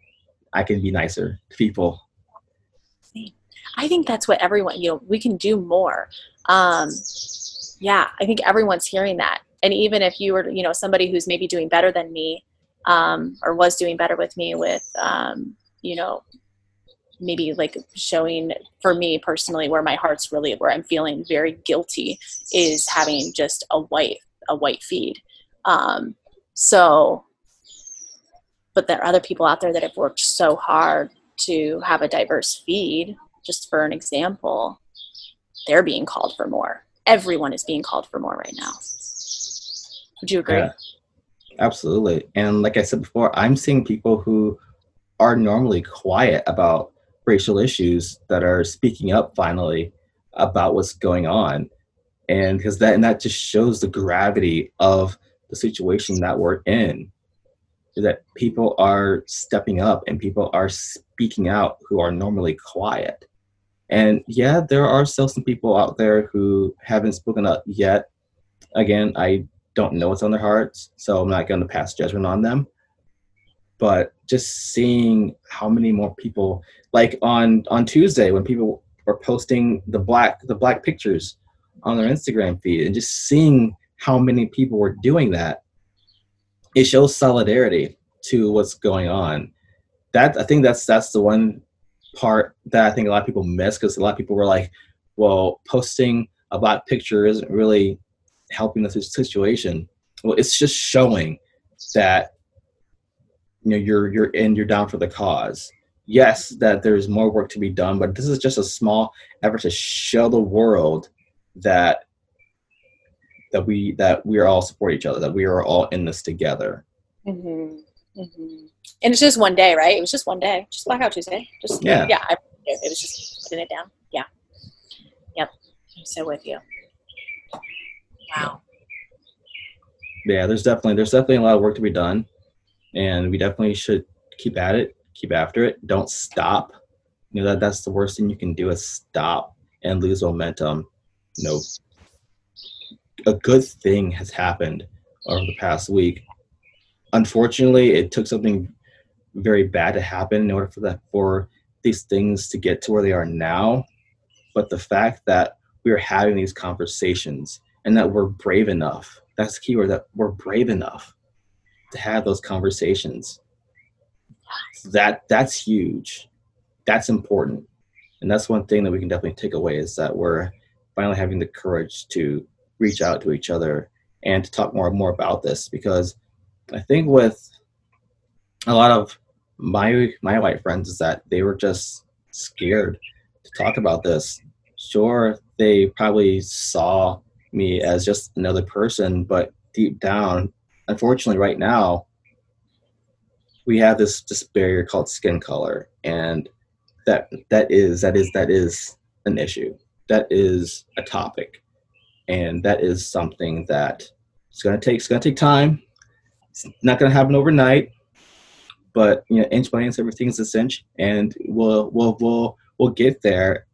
i can be nicer to people. I think that's what everyone you know we can do more. Um yeah i think everyone's hearing that and even if you were you know somebody who's maybe doing better than me um, or was doing better with me with um, you know maybe like showing for me personally where my heart's really where i'm feeling very guilty is having just a white a white feed. Um, so but there are other people out there that have worked so hard to have a diverse feed. Just for an example they're being called for more. Everyone is being called for more right now would you agree? Yeah, absolutely. And like i said before i'm seeing people who are normally quiet about racial issues that are speaking up finally about what's going on. And because that and that just shows the gravity of the situation that we're in that people are stepping up and people are speaking out who are normally quiet. And yeah there are still some people out there who haven't spoken up yet. Again i don't know what's on their hearts so i'm not going to pass judgment on them. But just seeing how many more people like on on tuesday when people were posting the black the black pictures on their instagram feed and just seeing how many people were doing that it shows solidarity to what's going on. That i think that's that's the one part that i think a lot of people miss because a lot of people were like well posting a black picture isn't really helping the situation well it's just showing that you know you're you're in you're down for the cause. Yes that there's more work to be done but this is just a small effort to show the world that that we that we are all support each other that we are all in this together. Mm-hmm. Mm-hmm. and it's just one day right? It was just one day. Just blackout tuesday. Just yeah. yeah I, it was just putting it down. Yeah. Yep. I'm so with you wow yeah there's definitely there's definitely a lot of work to be done and we definitely should keep at it, keep after it. Don't stop. you know that that's the worst thing you can do is stop and lose momentum. You know, a good thing has happened over the past week. Unfortunately, it took something very bad to happen in order for that for these things to get to where they are now. But the fact that we are having these conversations and that we're brave enough, that's the key word that we're brave enough to have those conversations. That that's huge. That's important. And that's one thing that we can definitely take away is that we're finally having the courage to reach out to each other and to talk more and more about this because I think with a lot of my my white friends is that they were just scared to talk about this. Sure, they probably saw me as just another person, but deep down, unfortunately, right now, we have this this barrier called skin color, and that that is that is that is an issue. That is a topic, and that is something that it's gonna take. It's gonna take time. It's not gonna happen overnight but you know, inch by inch, everything's a cinch, and we'll we'll we'll we'll get there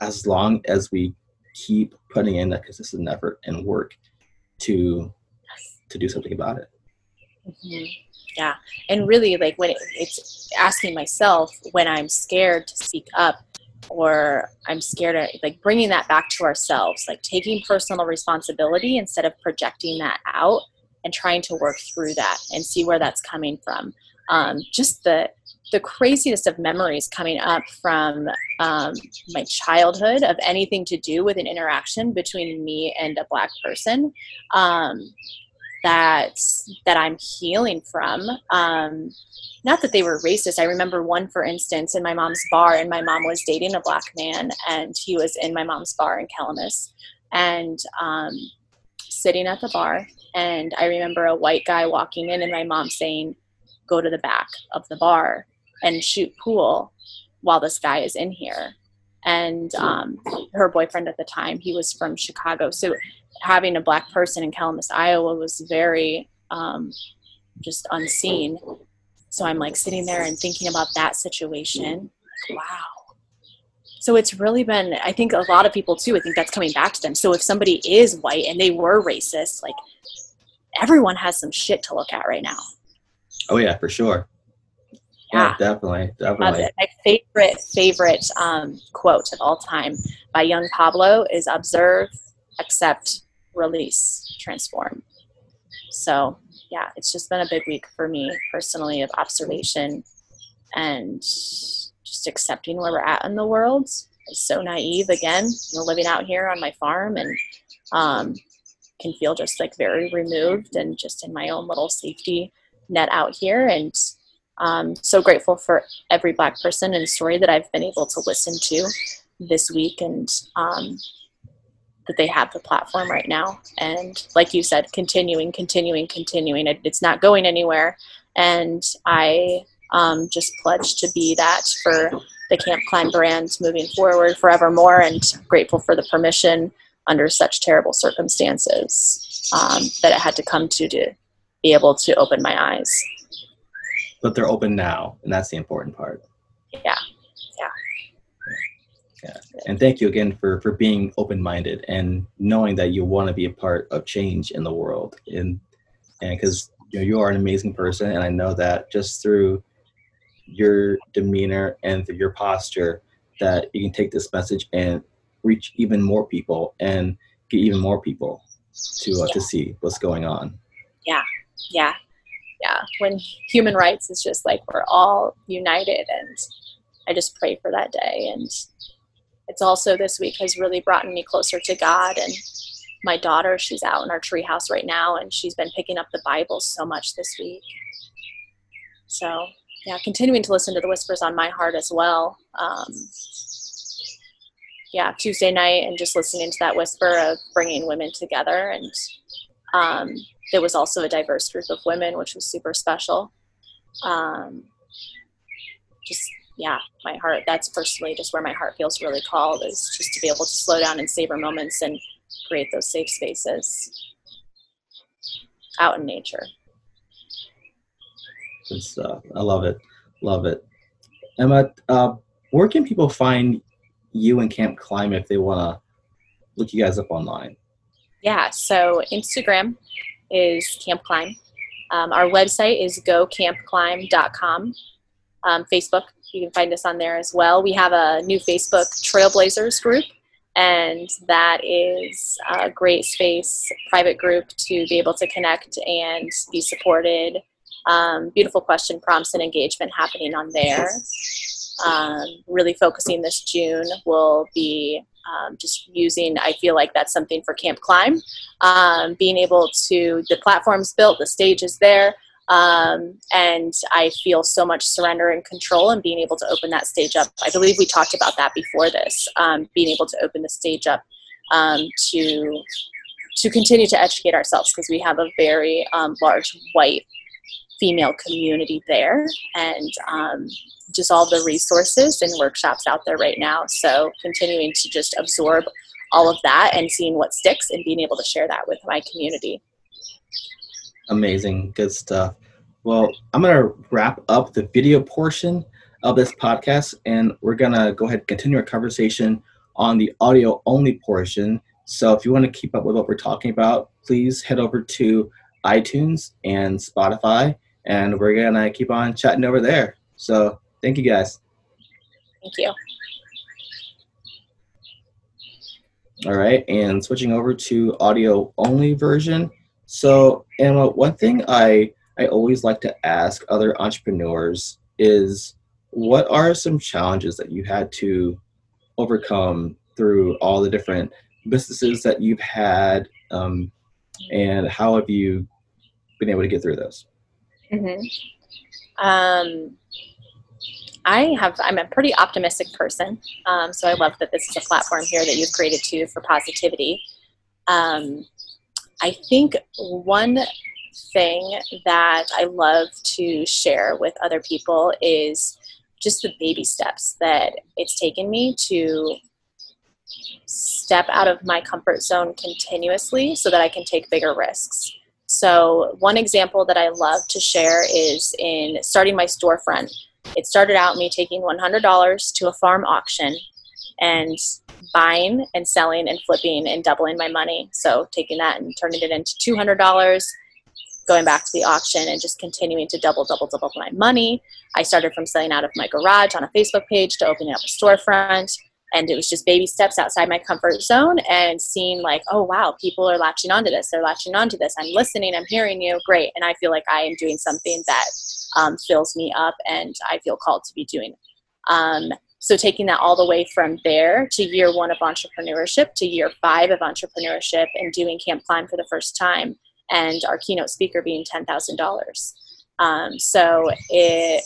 as long as we keep putting in that consistent effort and work to to do something about it. Mm-hmm. Yeah, and really, like when it, it's asking myself when I'm scared to speak up, or I'm scared of like bringing that back to ourselves, like taking personal responsibility instead of projecting that out and trying to work through that and see where that's coming from um, just the the craziest of memories coming up from um, my childhood of anything to do with an interaction between me and a black person um, that that I'm healing from. Um, not that they were racist. I remember one, for instance, in my mom's bar, and my mom was dating a black man, and he was in my mom's bar in Calamus, and um, sitting at the bar. And I remember a white guy walking in, and my mom saying, go to the back of the bar and shoot pool while this guy is in here. And um, her boyfriend at the time, he was from Chicago. So having a black person in Calamus, Iowa was very um, just unseen. So I'm like sitting there and thinking about that situation. Wow. So it's really been, I think a lot of people too, I think that's coming back to them. So if somebody is white and they were racist, like everyone has some shit to look at right now. Oh yeah, for sure. Yeah, yeah definitely, definitely. My favorite favorite um, quote of all time by Yung Pueblo is "Observe, accept, release, transform." So yeah, it's just been a big week for me personally of observation and just accepting where we're at in the world. I'm so naive again, you know, living out here on my farm and um, can feel just like very removed and just in my own little safety net out here and um, so grateful for every black person and story that i've been able to listen to this week and um, that they have the platform right now. And like you said continuing continuing continuing. It, it's not going anywhere. And i um, just pledge to be that for the camp climb brand moving forward forevermore and grateful for the permission under such terrible circumstances um, that it had to come to to be able to open my eyes. But they're open now, and that's the important part. Yeah, yeah. Yeah. And thank you again for for being open minded and knowing that you want to be a part of change in the world. And and because you know you are an amazing person, and I know that just through your demeanor and through your posture, that you can take this message and reach even more people and get even more people to uh, yeah. to see what's going on. Yeah, yeah yeah when human rights is just like we're all united and i just pray for that day. And it's also this week has really brought me closer to god and my daughter. She's out in our treehouse right now and she's been picking up the bible so much this week. So yeah continuing to listen to the whispers on my heart as well. Um, yeah tuesday night and just listening to that whisper of bringing women together and um, there was also a diverse group of women, which was super special. Um, just yeah, my heart. That's personally just where my heart feels really called is just to be able to slow down and savor moments and create those safe spaces out in nature. Good stuff. I love it. Love it. Emma, uh, where can people find you and Camp Climb if they want to look you guys up online? Yeah, so Instagram is Camp Climb. Um, our website is gocampclimb.com. Um, Facebook, you can find us on there as well. We have a new Facebook Trailblazers group, and that is a great space, private group to be able to connect and be supported. Um, beautiful question prompts and engagement happening on there. Um, really focusing this June will be um, just using i feel like that's something for camp climb um, being able to the platform's built the stage is there um, and i feel so much surrender and control and being able to open that stage up. I believe we talked about that before this um, being able to open the stage up um, to to continue to educate ourselves because we have a very um, large white female community there and um, just all the resources and workshops out there right now. So continuing to just absorb all of that and seeing what sticks and being able to share that with my community. Amazing. Good stuff. Well, I'm going to wrap up the video portion of this podcast and we're going to go ahead and continue our conversation on the audio only portion. So if you want to keep up with what we're talking about, please head over to iTunes and Spotify and we're to keep on chatting over there. So Thank you guys. Thank you. All right, and switching over to audio only version. So, Emma, one thing I I always like to ask other entrepreneurs is what are some challenges that you had to overcome through all the different businesses that you've had, um, and how have you been able to get through those? Mm-hmm. Um, I have I'm a pretty optimistic person, um, so I love that this is a platform here that you've created too for positivity. Um, I think one thing that I love to share with other people is just the baby steps that it's taken me to step out of my comfort zone continuously so that I can take bigger risks. So, one example that I love to share is in starting my storefront. It started out me taking $100 to a farm auction and buying and selling and flipping and doubling my money. So taking that and turning it into $200, going back to the auction and just continuing to double, double, double my money. I started from selling out of my garage on a Facebook page to opening up a storefront. And it was just baby steps outside my comfort zone and seeing like, oh wow, people are latching onto this. They're latching onto this. I'm listening. I'm hearing you. Great. And I feel like I am doing something that um, fills me up and I feel called to be doing. Um, so taking that all the way from there to year one of entrepreneurship to year five of entrepreneurship and doing Camp Climb for the first time and our keynote speaker being $10,000. Um, so it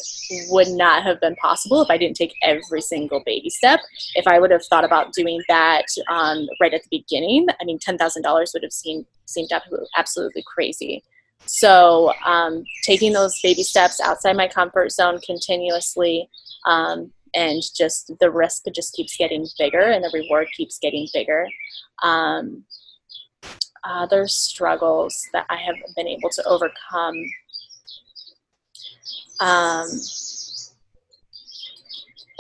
would not have been possible if I didn't take every single baby step. If I would have thought about doing that um, right at the beginning, I mean, $10,000 would have seemed, seemed absolutely crazy. So um, taking those baby steps outside my comfort zone continuously, um, and just the risk just keeps getting bigger, and the reward keeps getting bigger. Um, other struggles that I have been able to overcome. Um,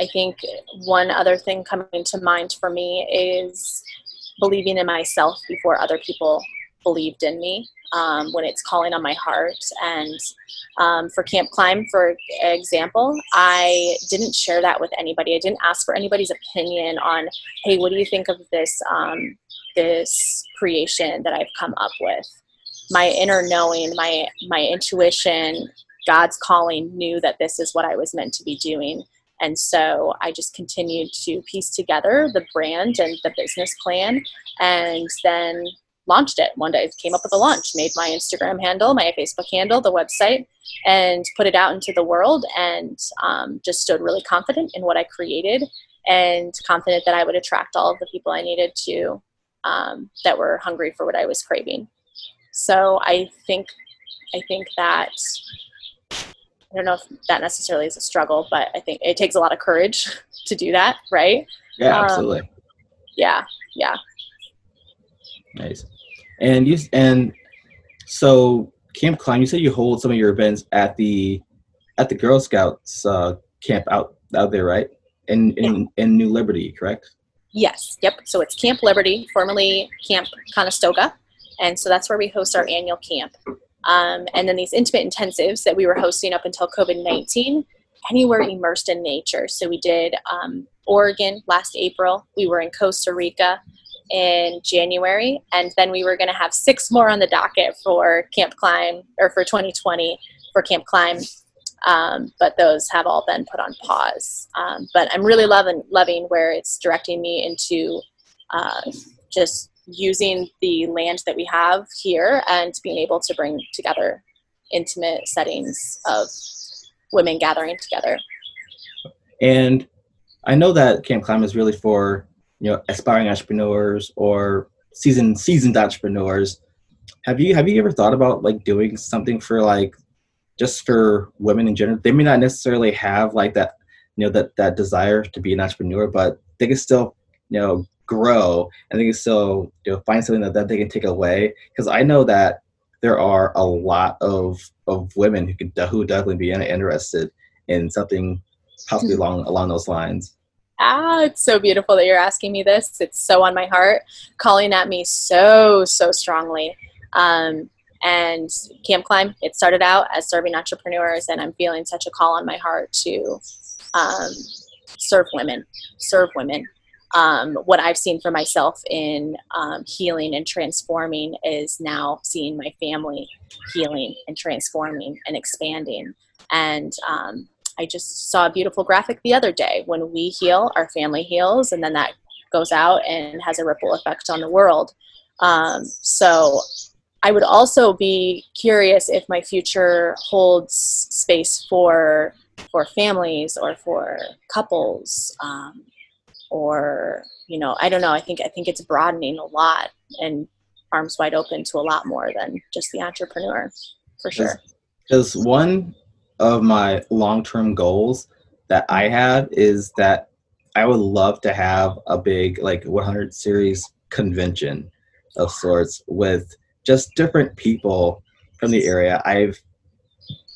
I think one other thing coming to mind for me is believing in myself before other people believed in me um, when it's calling on my heart. And um, for Camp Climb, for example, I didn't share that with anybody. I didn't ask for anybody's opinion on, hey, what do you think of this um, this creation that I've come up with? My inner knowing, my my intuition, God's calling knew that this is what I was meant to be doing. And so I just continued to piece together the brand and the business plan and then launched it one day came up with a launch made my instagram handle my facebook handle the website and put it out into the world and um, just stood really confident in what i created and confident that i would attract all of the people i needed to um, that were hungry for what i was craving so i think i think that i don't know if that necessarily is a struggle but i think it takes a lot of courage to do that right yeah absolutely um, yeah yeah Nice. And you and so Camp Climb, you said you hold some of your events at the at the Girl Scouts uh, camp out out there, right? in in, in New Liberty, correct? Yes. Yep. So it's Camp Liberty, formerly Camp Conestoga, and so that's where we host our annual camp. Um, and then these intimate intensives that we were hosting up until COVID nineteen, anywhere immersed in nature. So we did um, Oregon last April. We were in Costa Rica in January, and then we were going to have six more on the docket for Camp Climb or for 2020 for Camp Climb. Um, but those have all been put on pause. Um, but I'm really loving loving where it's directing me into uh, just using the land that we have here and being able to bring together intimate settings of women gathering together. And I know that Camp Climb is really for you know aspiring entrepreneurs or seasoned seasoned entrepreneurs. Have you have you ever thought about like doing something for like just for women in general? They may not necessarily have like that you know that that desire to be an entrepreneur, but they can still you know grow and they can still you know find something that, that they can take away. Because I know that there are a lot of of women who could who definitely be interested in something possibly hmm. along along those lines. Ah, it's so beautiful that you're asking me this. It's so on my heart, calling at me so so strongly. Um, and Camp Climb, it started out as serving entrepreneurs, and I'm feeling such a call on my heart to um, serve women, serve women. Um, what I've seen for myself in um, healing and transforming is now seeing my family healing and transforming and expanding. And um, I just saw a beautiful graphic the other day. When we heal, our family heals, and then that goes out and has a ripple effect on the world. Um, so I would also be curious if my future holds space for for families or for couples, um, or you know, I don't know. I think I think it's broadening a lot and arms wide open to a lot more than just the entrepreneur, for sure. because one of my long-term goals that I have is that I would love to have a big like 100 series convention of sorts with just different people from the area. I've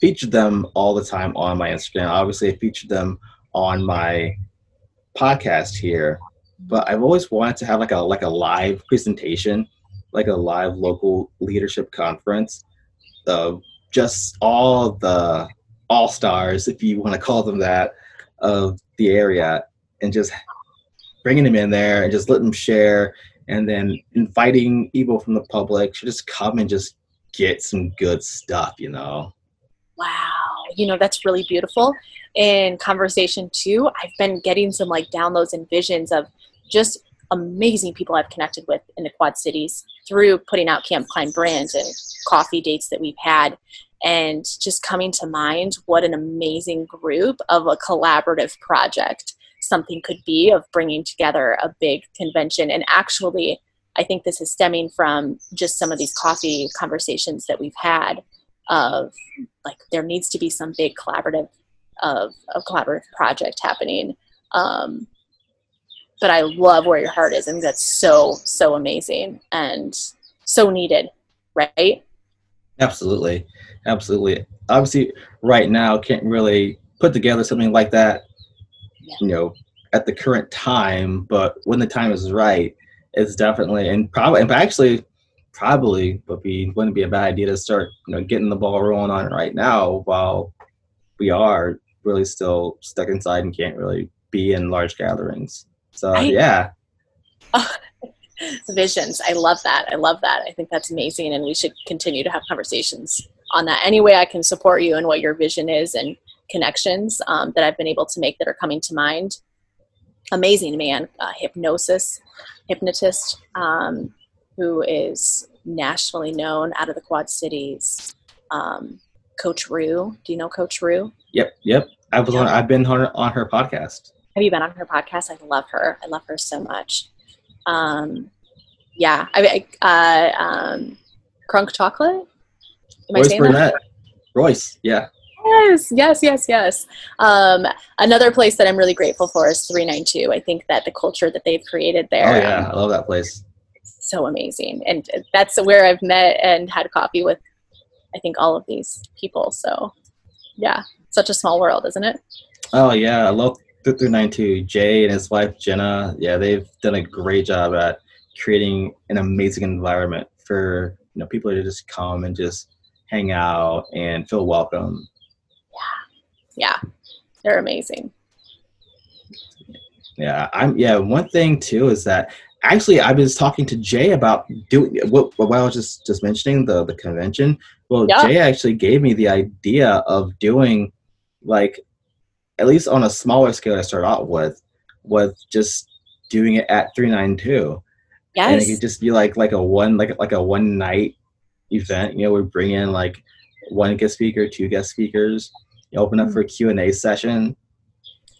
featured them all the time on my Instagram. Obviously, I featured them on my podcast here, but I've always wanted to have like a like a live presentation, like a live local leadership conference of just all the all stars, if you want to call them that, of the area, and just bringing them in there and just letting them share, and then inviting people from the public to just come and just get some good stuff, you know. Wow, you know that's really beautiful. In conversation too, I've been getting some like downloads and visions of just amazing people I've connected with in the Quad Cities through putting out Camp Climb brands and coffee dates that we've had. And just coming to mind what an amazing group of a collaborative project something could be of bringing together a big convention. And actually i think this is stemming from just some of these coffee conversations that we've had of like there needs to be some big collaborative of a collaborative project happening um, but i love where your heart is and that's so so amazing and so needed right absolutely absolutely. Obviously, right now can't really put together something like that, yeah. you know, at the current time. But when the time is right, it's definitely and probably and actually probably would be wouldn't be a bad idea to start you know getting the ball rolling on it right now while we are really still stuck inside and can't really be in large gatherings. So I, yeah. visions. I love that. I love that. I think that's amazing and we should continue to have conversations on that. Any way I can support you and what your vision is and connections um, that I've been able to make that are coming to mind. Amazing man, uh, hypnosis, hypnotist, um, who is nationally known out of the Quad Cities. Um, Coach Rue, do you know Coach Rue? Yep, yep. I was on. I've been on her, on her podcast. Have you been on her podcast? I love her. I love her so much. Um, yeah, I, I uh, um, Crunk Chocolate. Am Royce Burnett. That? Royce, yeah. Yes, yes, yes, yes. Um, another place that I'm really grateful for is 392. I think that the culture that they've created there. Oh, yeah. Um, I love that place. So amazing. And that's where I've met and had coffee with, I think, all of these people. So, yeah, such a small world, isn't it? Oh, yeah. I love 392, Jay and his wife Jenna, yeah, they've done a great job at creating an amazing environment for you know people to just come and just hang out and feel welcome. Yeah. Yeah, they're amazing. Yeah, I'm. Yeah, one thing too is that actually I was talking to Jay about doing what, what I was just just mentioning the the convention. Well, Yeah. Jay actually gave me the idea of doing like at least on a smaller scale to start out with, with just doing it at 392 and it could just be like like a one like like a one night event you know we bring in like one guest speaker two guest speakers you open up mm. for a q&a session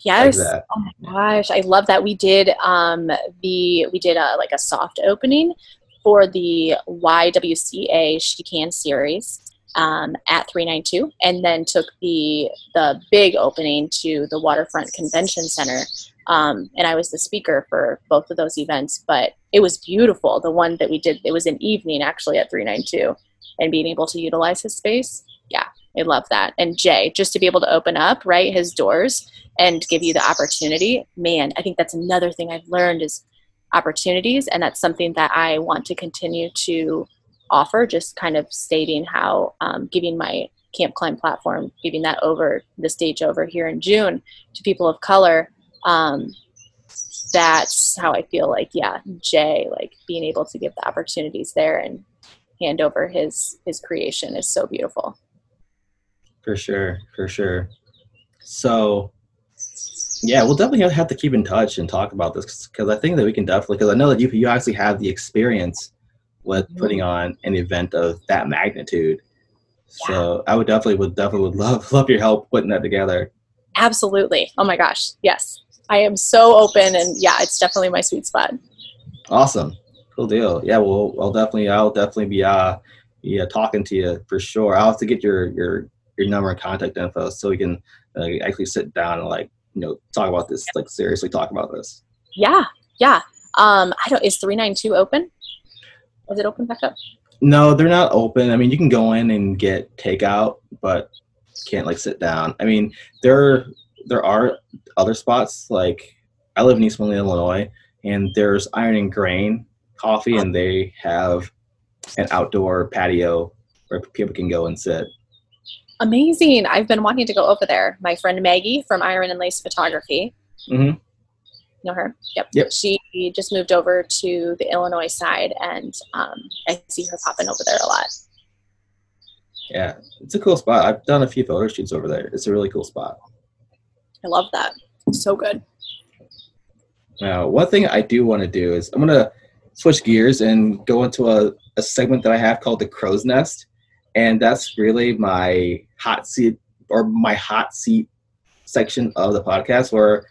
Yes. like Oh my gosh, I love that. We did um the we did a like a soft opening for the YWCA She Can series um, at 392 and then took the the big opening to the Waterfront Convention Center. Um, and I was the speaker for both of those events, but it was beautiful. The one that we did, it was an evening actually at 392 and being able to utilize his space. I love that. And Jay, just to be able to open up, right, his doors and give you the opportunity man i think that's another thing i've learned is opportunities. And that's something that i want to continue to offer just kind of stating how um, giving my camp climb platform giving that over the stage over here in june to people of color. Um, that's how i feel like yeah jay like being able to give the opportunities there and hand over his his creation is so beautiful for sure for sure so yeah we'll definitely have to keep in touch and talk about this because i think that we can definitely because i know that you, you actually have the experience with putting on an event of that magnitude so i would definitely would definitely would love love your help putting that together Absolutely. Oh my gosh. Yes. I am so open and yeah, it's definitely my sweet spot. Awesome. Cool deal. Yeah, well, I'll definitely, I'll definitely be, uh, yeah, talking to you for sure. I'll have to get your, your, your number and contact info so we can uh, actually sit down and like, you know, talk about this, like seriously talk about this. Yeah. Yeah. Um, I don't, is 392 open? Is it open back up? No, they're not open. I mean, you can go in and get takeout, but can't like sit down. I mean, there, there are other spots like I live in East Moline, Illinois, and there's Iron and Grain Coffee, and they have an outdoor patio where people can go and sit. Amazing. I've been wanting to go over there. My friend Maggie from Iron and Lace Photography. Mm-hmm. Know her? Yep. Yep. She just moved over to the Illinois side and um, I see her popping over there a lot. Yeah, it's a cool spot. I've done a few photo shoots over there. It's a really cool spot. I love that. So good. Now, one thing I do want to do is I'm gonna switch gears and go into a, a segment that I have called the Crow's Nest, and that's really my hot seat or my hot seat section of the podcast. Where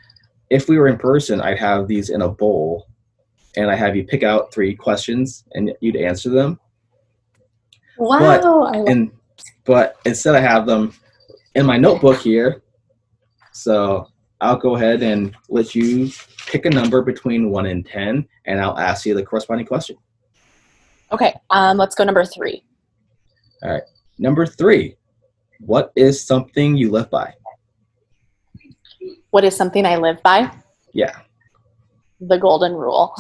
if we were in person, I'd have these in a bowl, and I have you pick out three questions and you'd answer them. Wow. I And but instead, I have them in my notebook here. So I'll go ahead and let you pick a number between one and ten, and I'll ask you the corresponding question. Okay. Um, let's go number three. All right. Number three, what is something you live by? What is something I live by? Yeah, the golden rule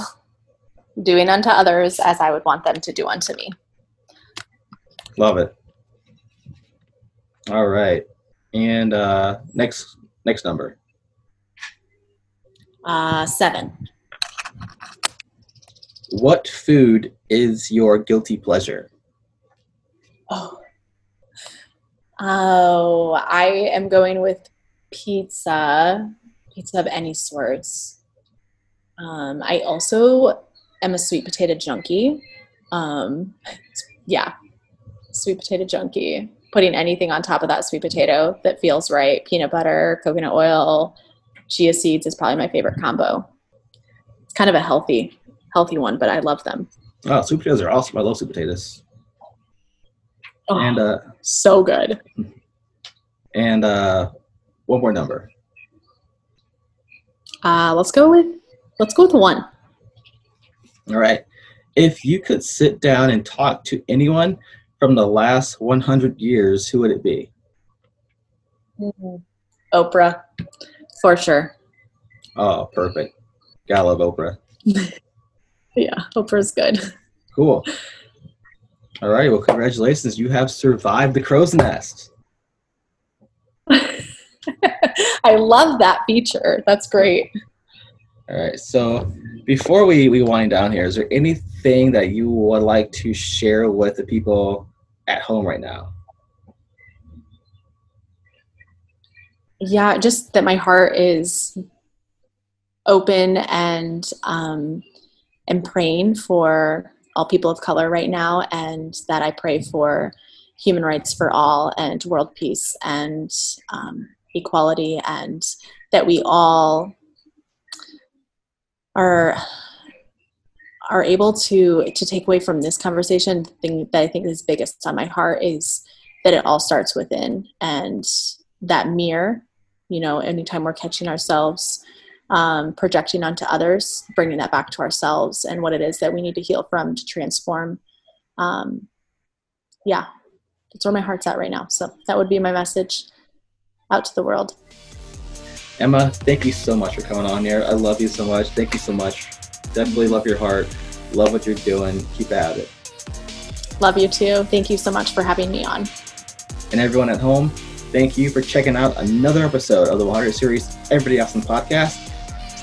doing unto others as I would want them to do unto me. love it. All right, and uh, next next number. Uh, seven. What food is your guilty pleasure? Oh. Oh, I am going with pizza, pizza of any sorts. Um, I also am a sweet potato junkie. Um, yeah, sweet potato junkie. Putting anything on top of that sweet potato that feels right peanut butter, coconut oil, chia seeds is probably my favorite combo. It's kind of a healthy, healthy one, but I love them. Oh, sweet potatoes are awesome. I love sweet potatoes. Oh, And uh, so good. and uh, one more number. Uh, let's go with let's go with one. All right. If you could sit down and talk to anyone from the last 100 years, who would it be? Oprah, for sure. Oh, perfect. Gotta love Oprah. yeah, Oprah's good. Cool. All right. Well, congratulations. You have survived the crow's nest. I love that feature. That's great. All right. So before we, we wind down here, is there anything that you would like to share with the people at home right now? Yeah, just that my heart is open and um, and praying for all people of color right now, and that I pray for human rights for all and world peace and um, equality, and that we all are are able to to take away from this conversation. The thing that I think is biggest on my heart is that it all starts within and that mirror you know anytime we're catching ourselves um, projecting onto others bringing that back to ourselves and what it is that we need to heal from to transform. Um, yeah that's where my heart's at right now. So that would be my message out to the world. Emma thank you so much for coming on here. I love you so much. Thank you so much. Definitely love your heart. Love what you're doing. Keep at it. Love you too. Thank you so much for having me on. And everyone at home thank you for checking out another episode of the Water series everybody awesome podcast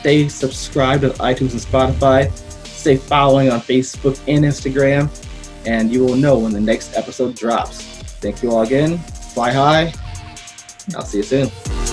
Stay subscribed on iTunes and Spotify. Stay following on Facebook and Instagram, and you will know when the next episode drops. Thank you all again. Fly high. I'll see you soon.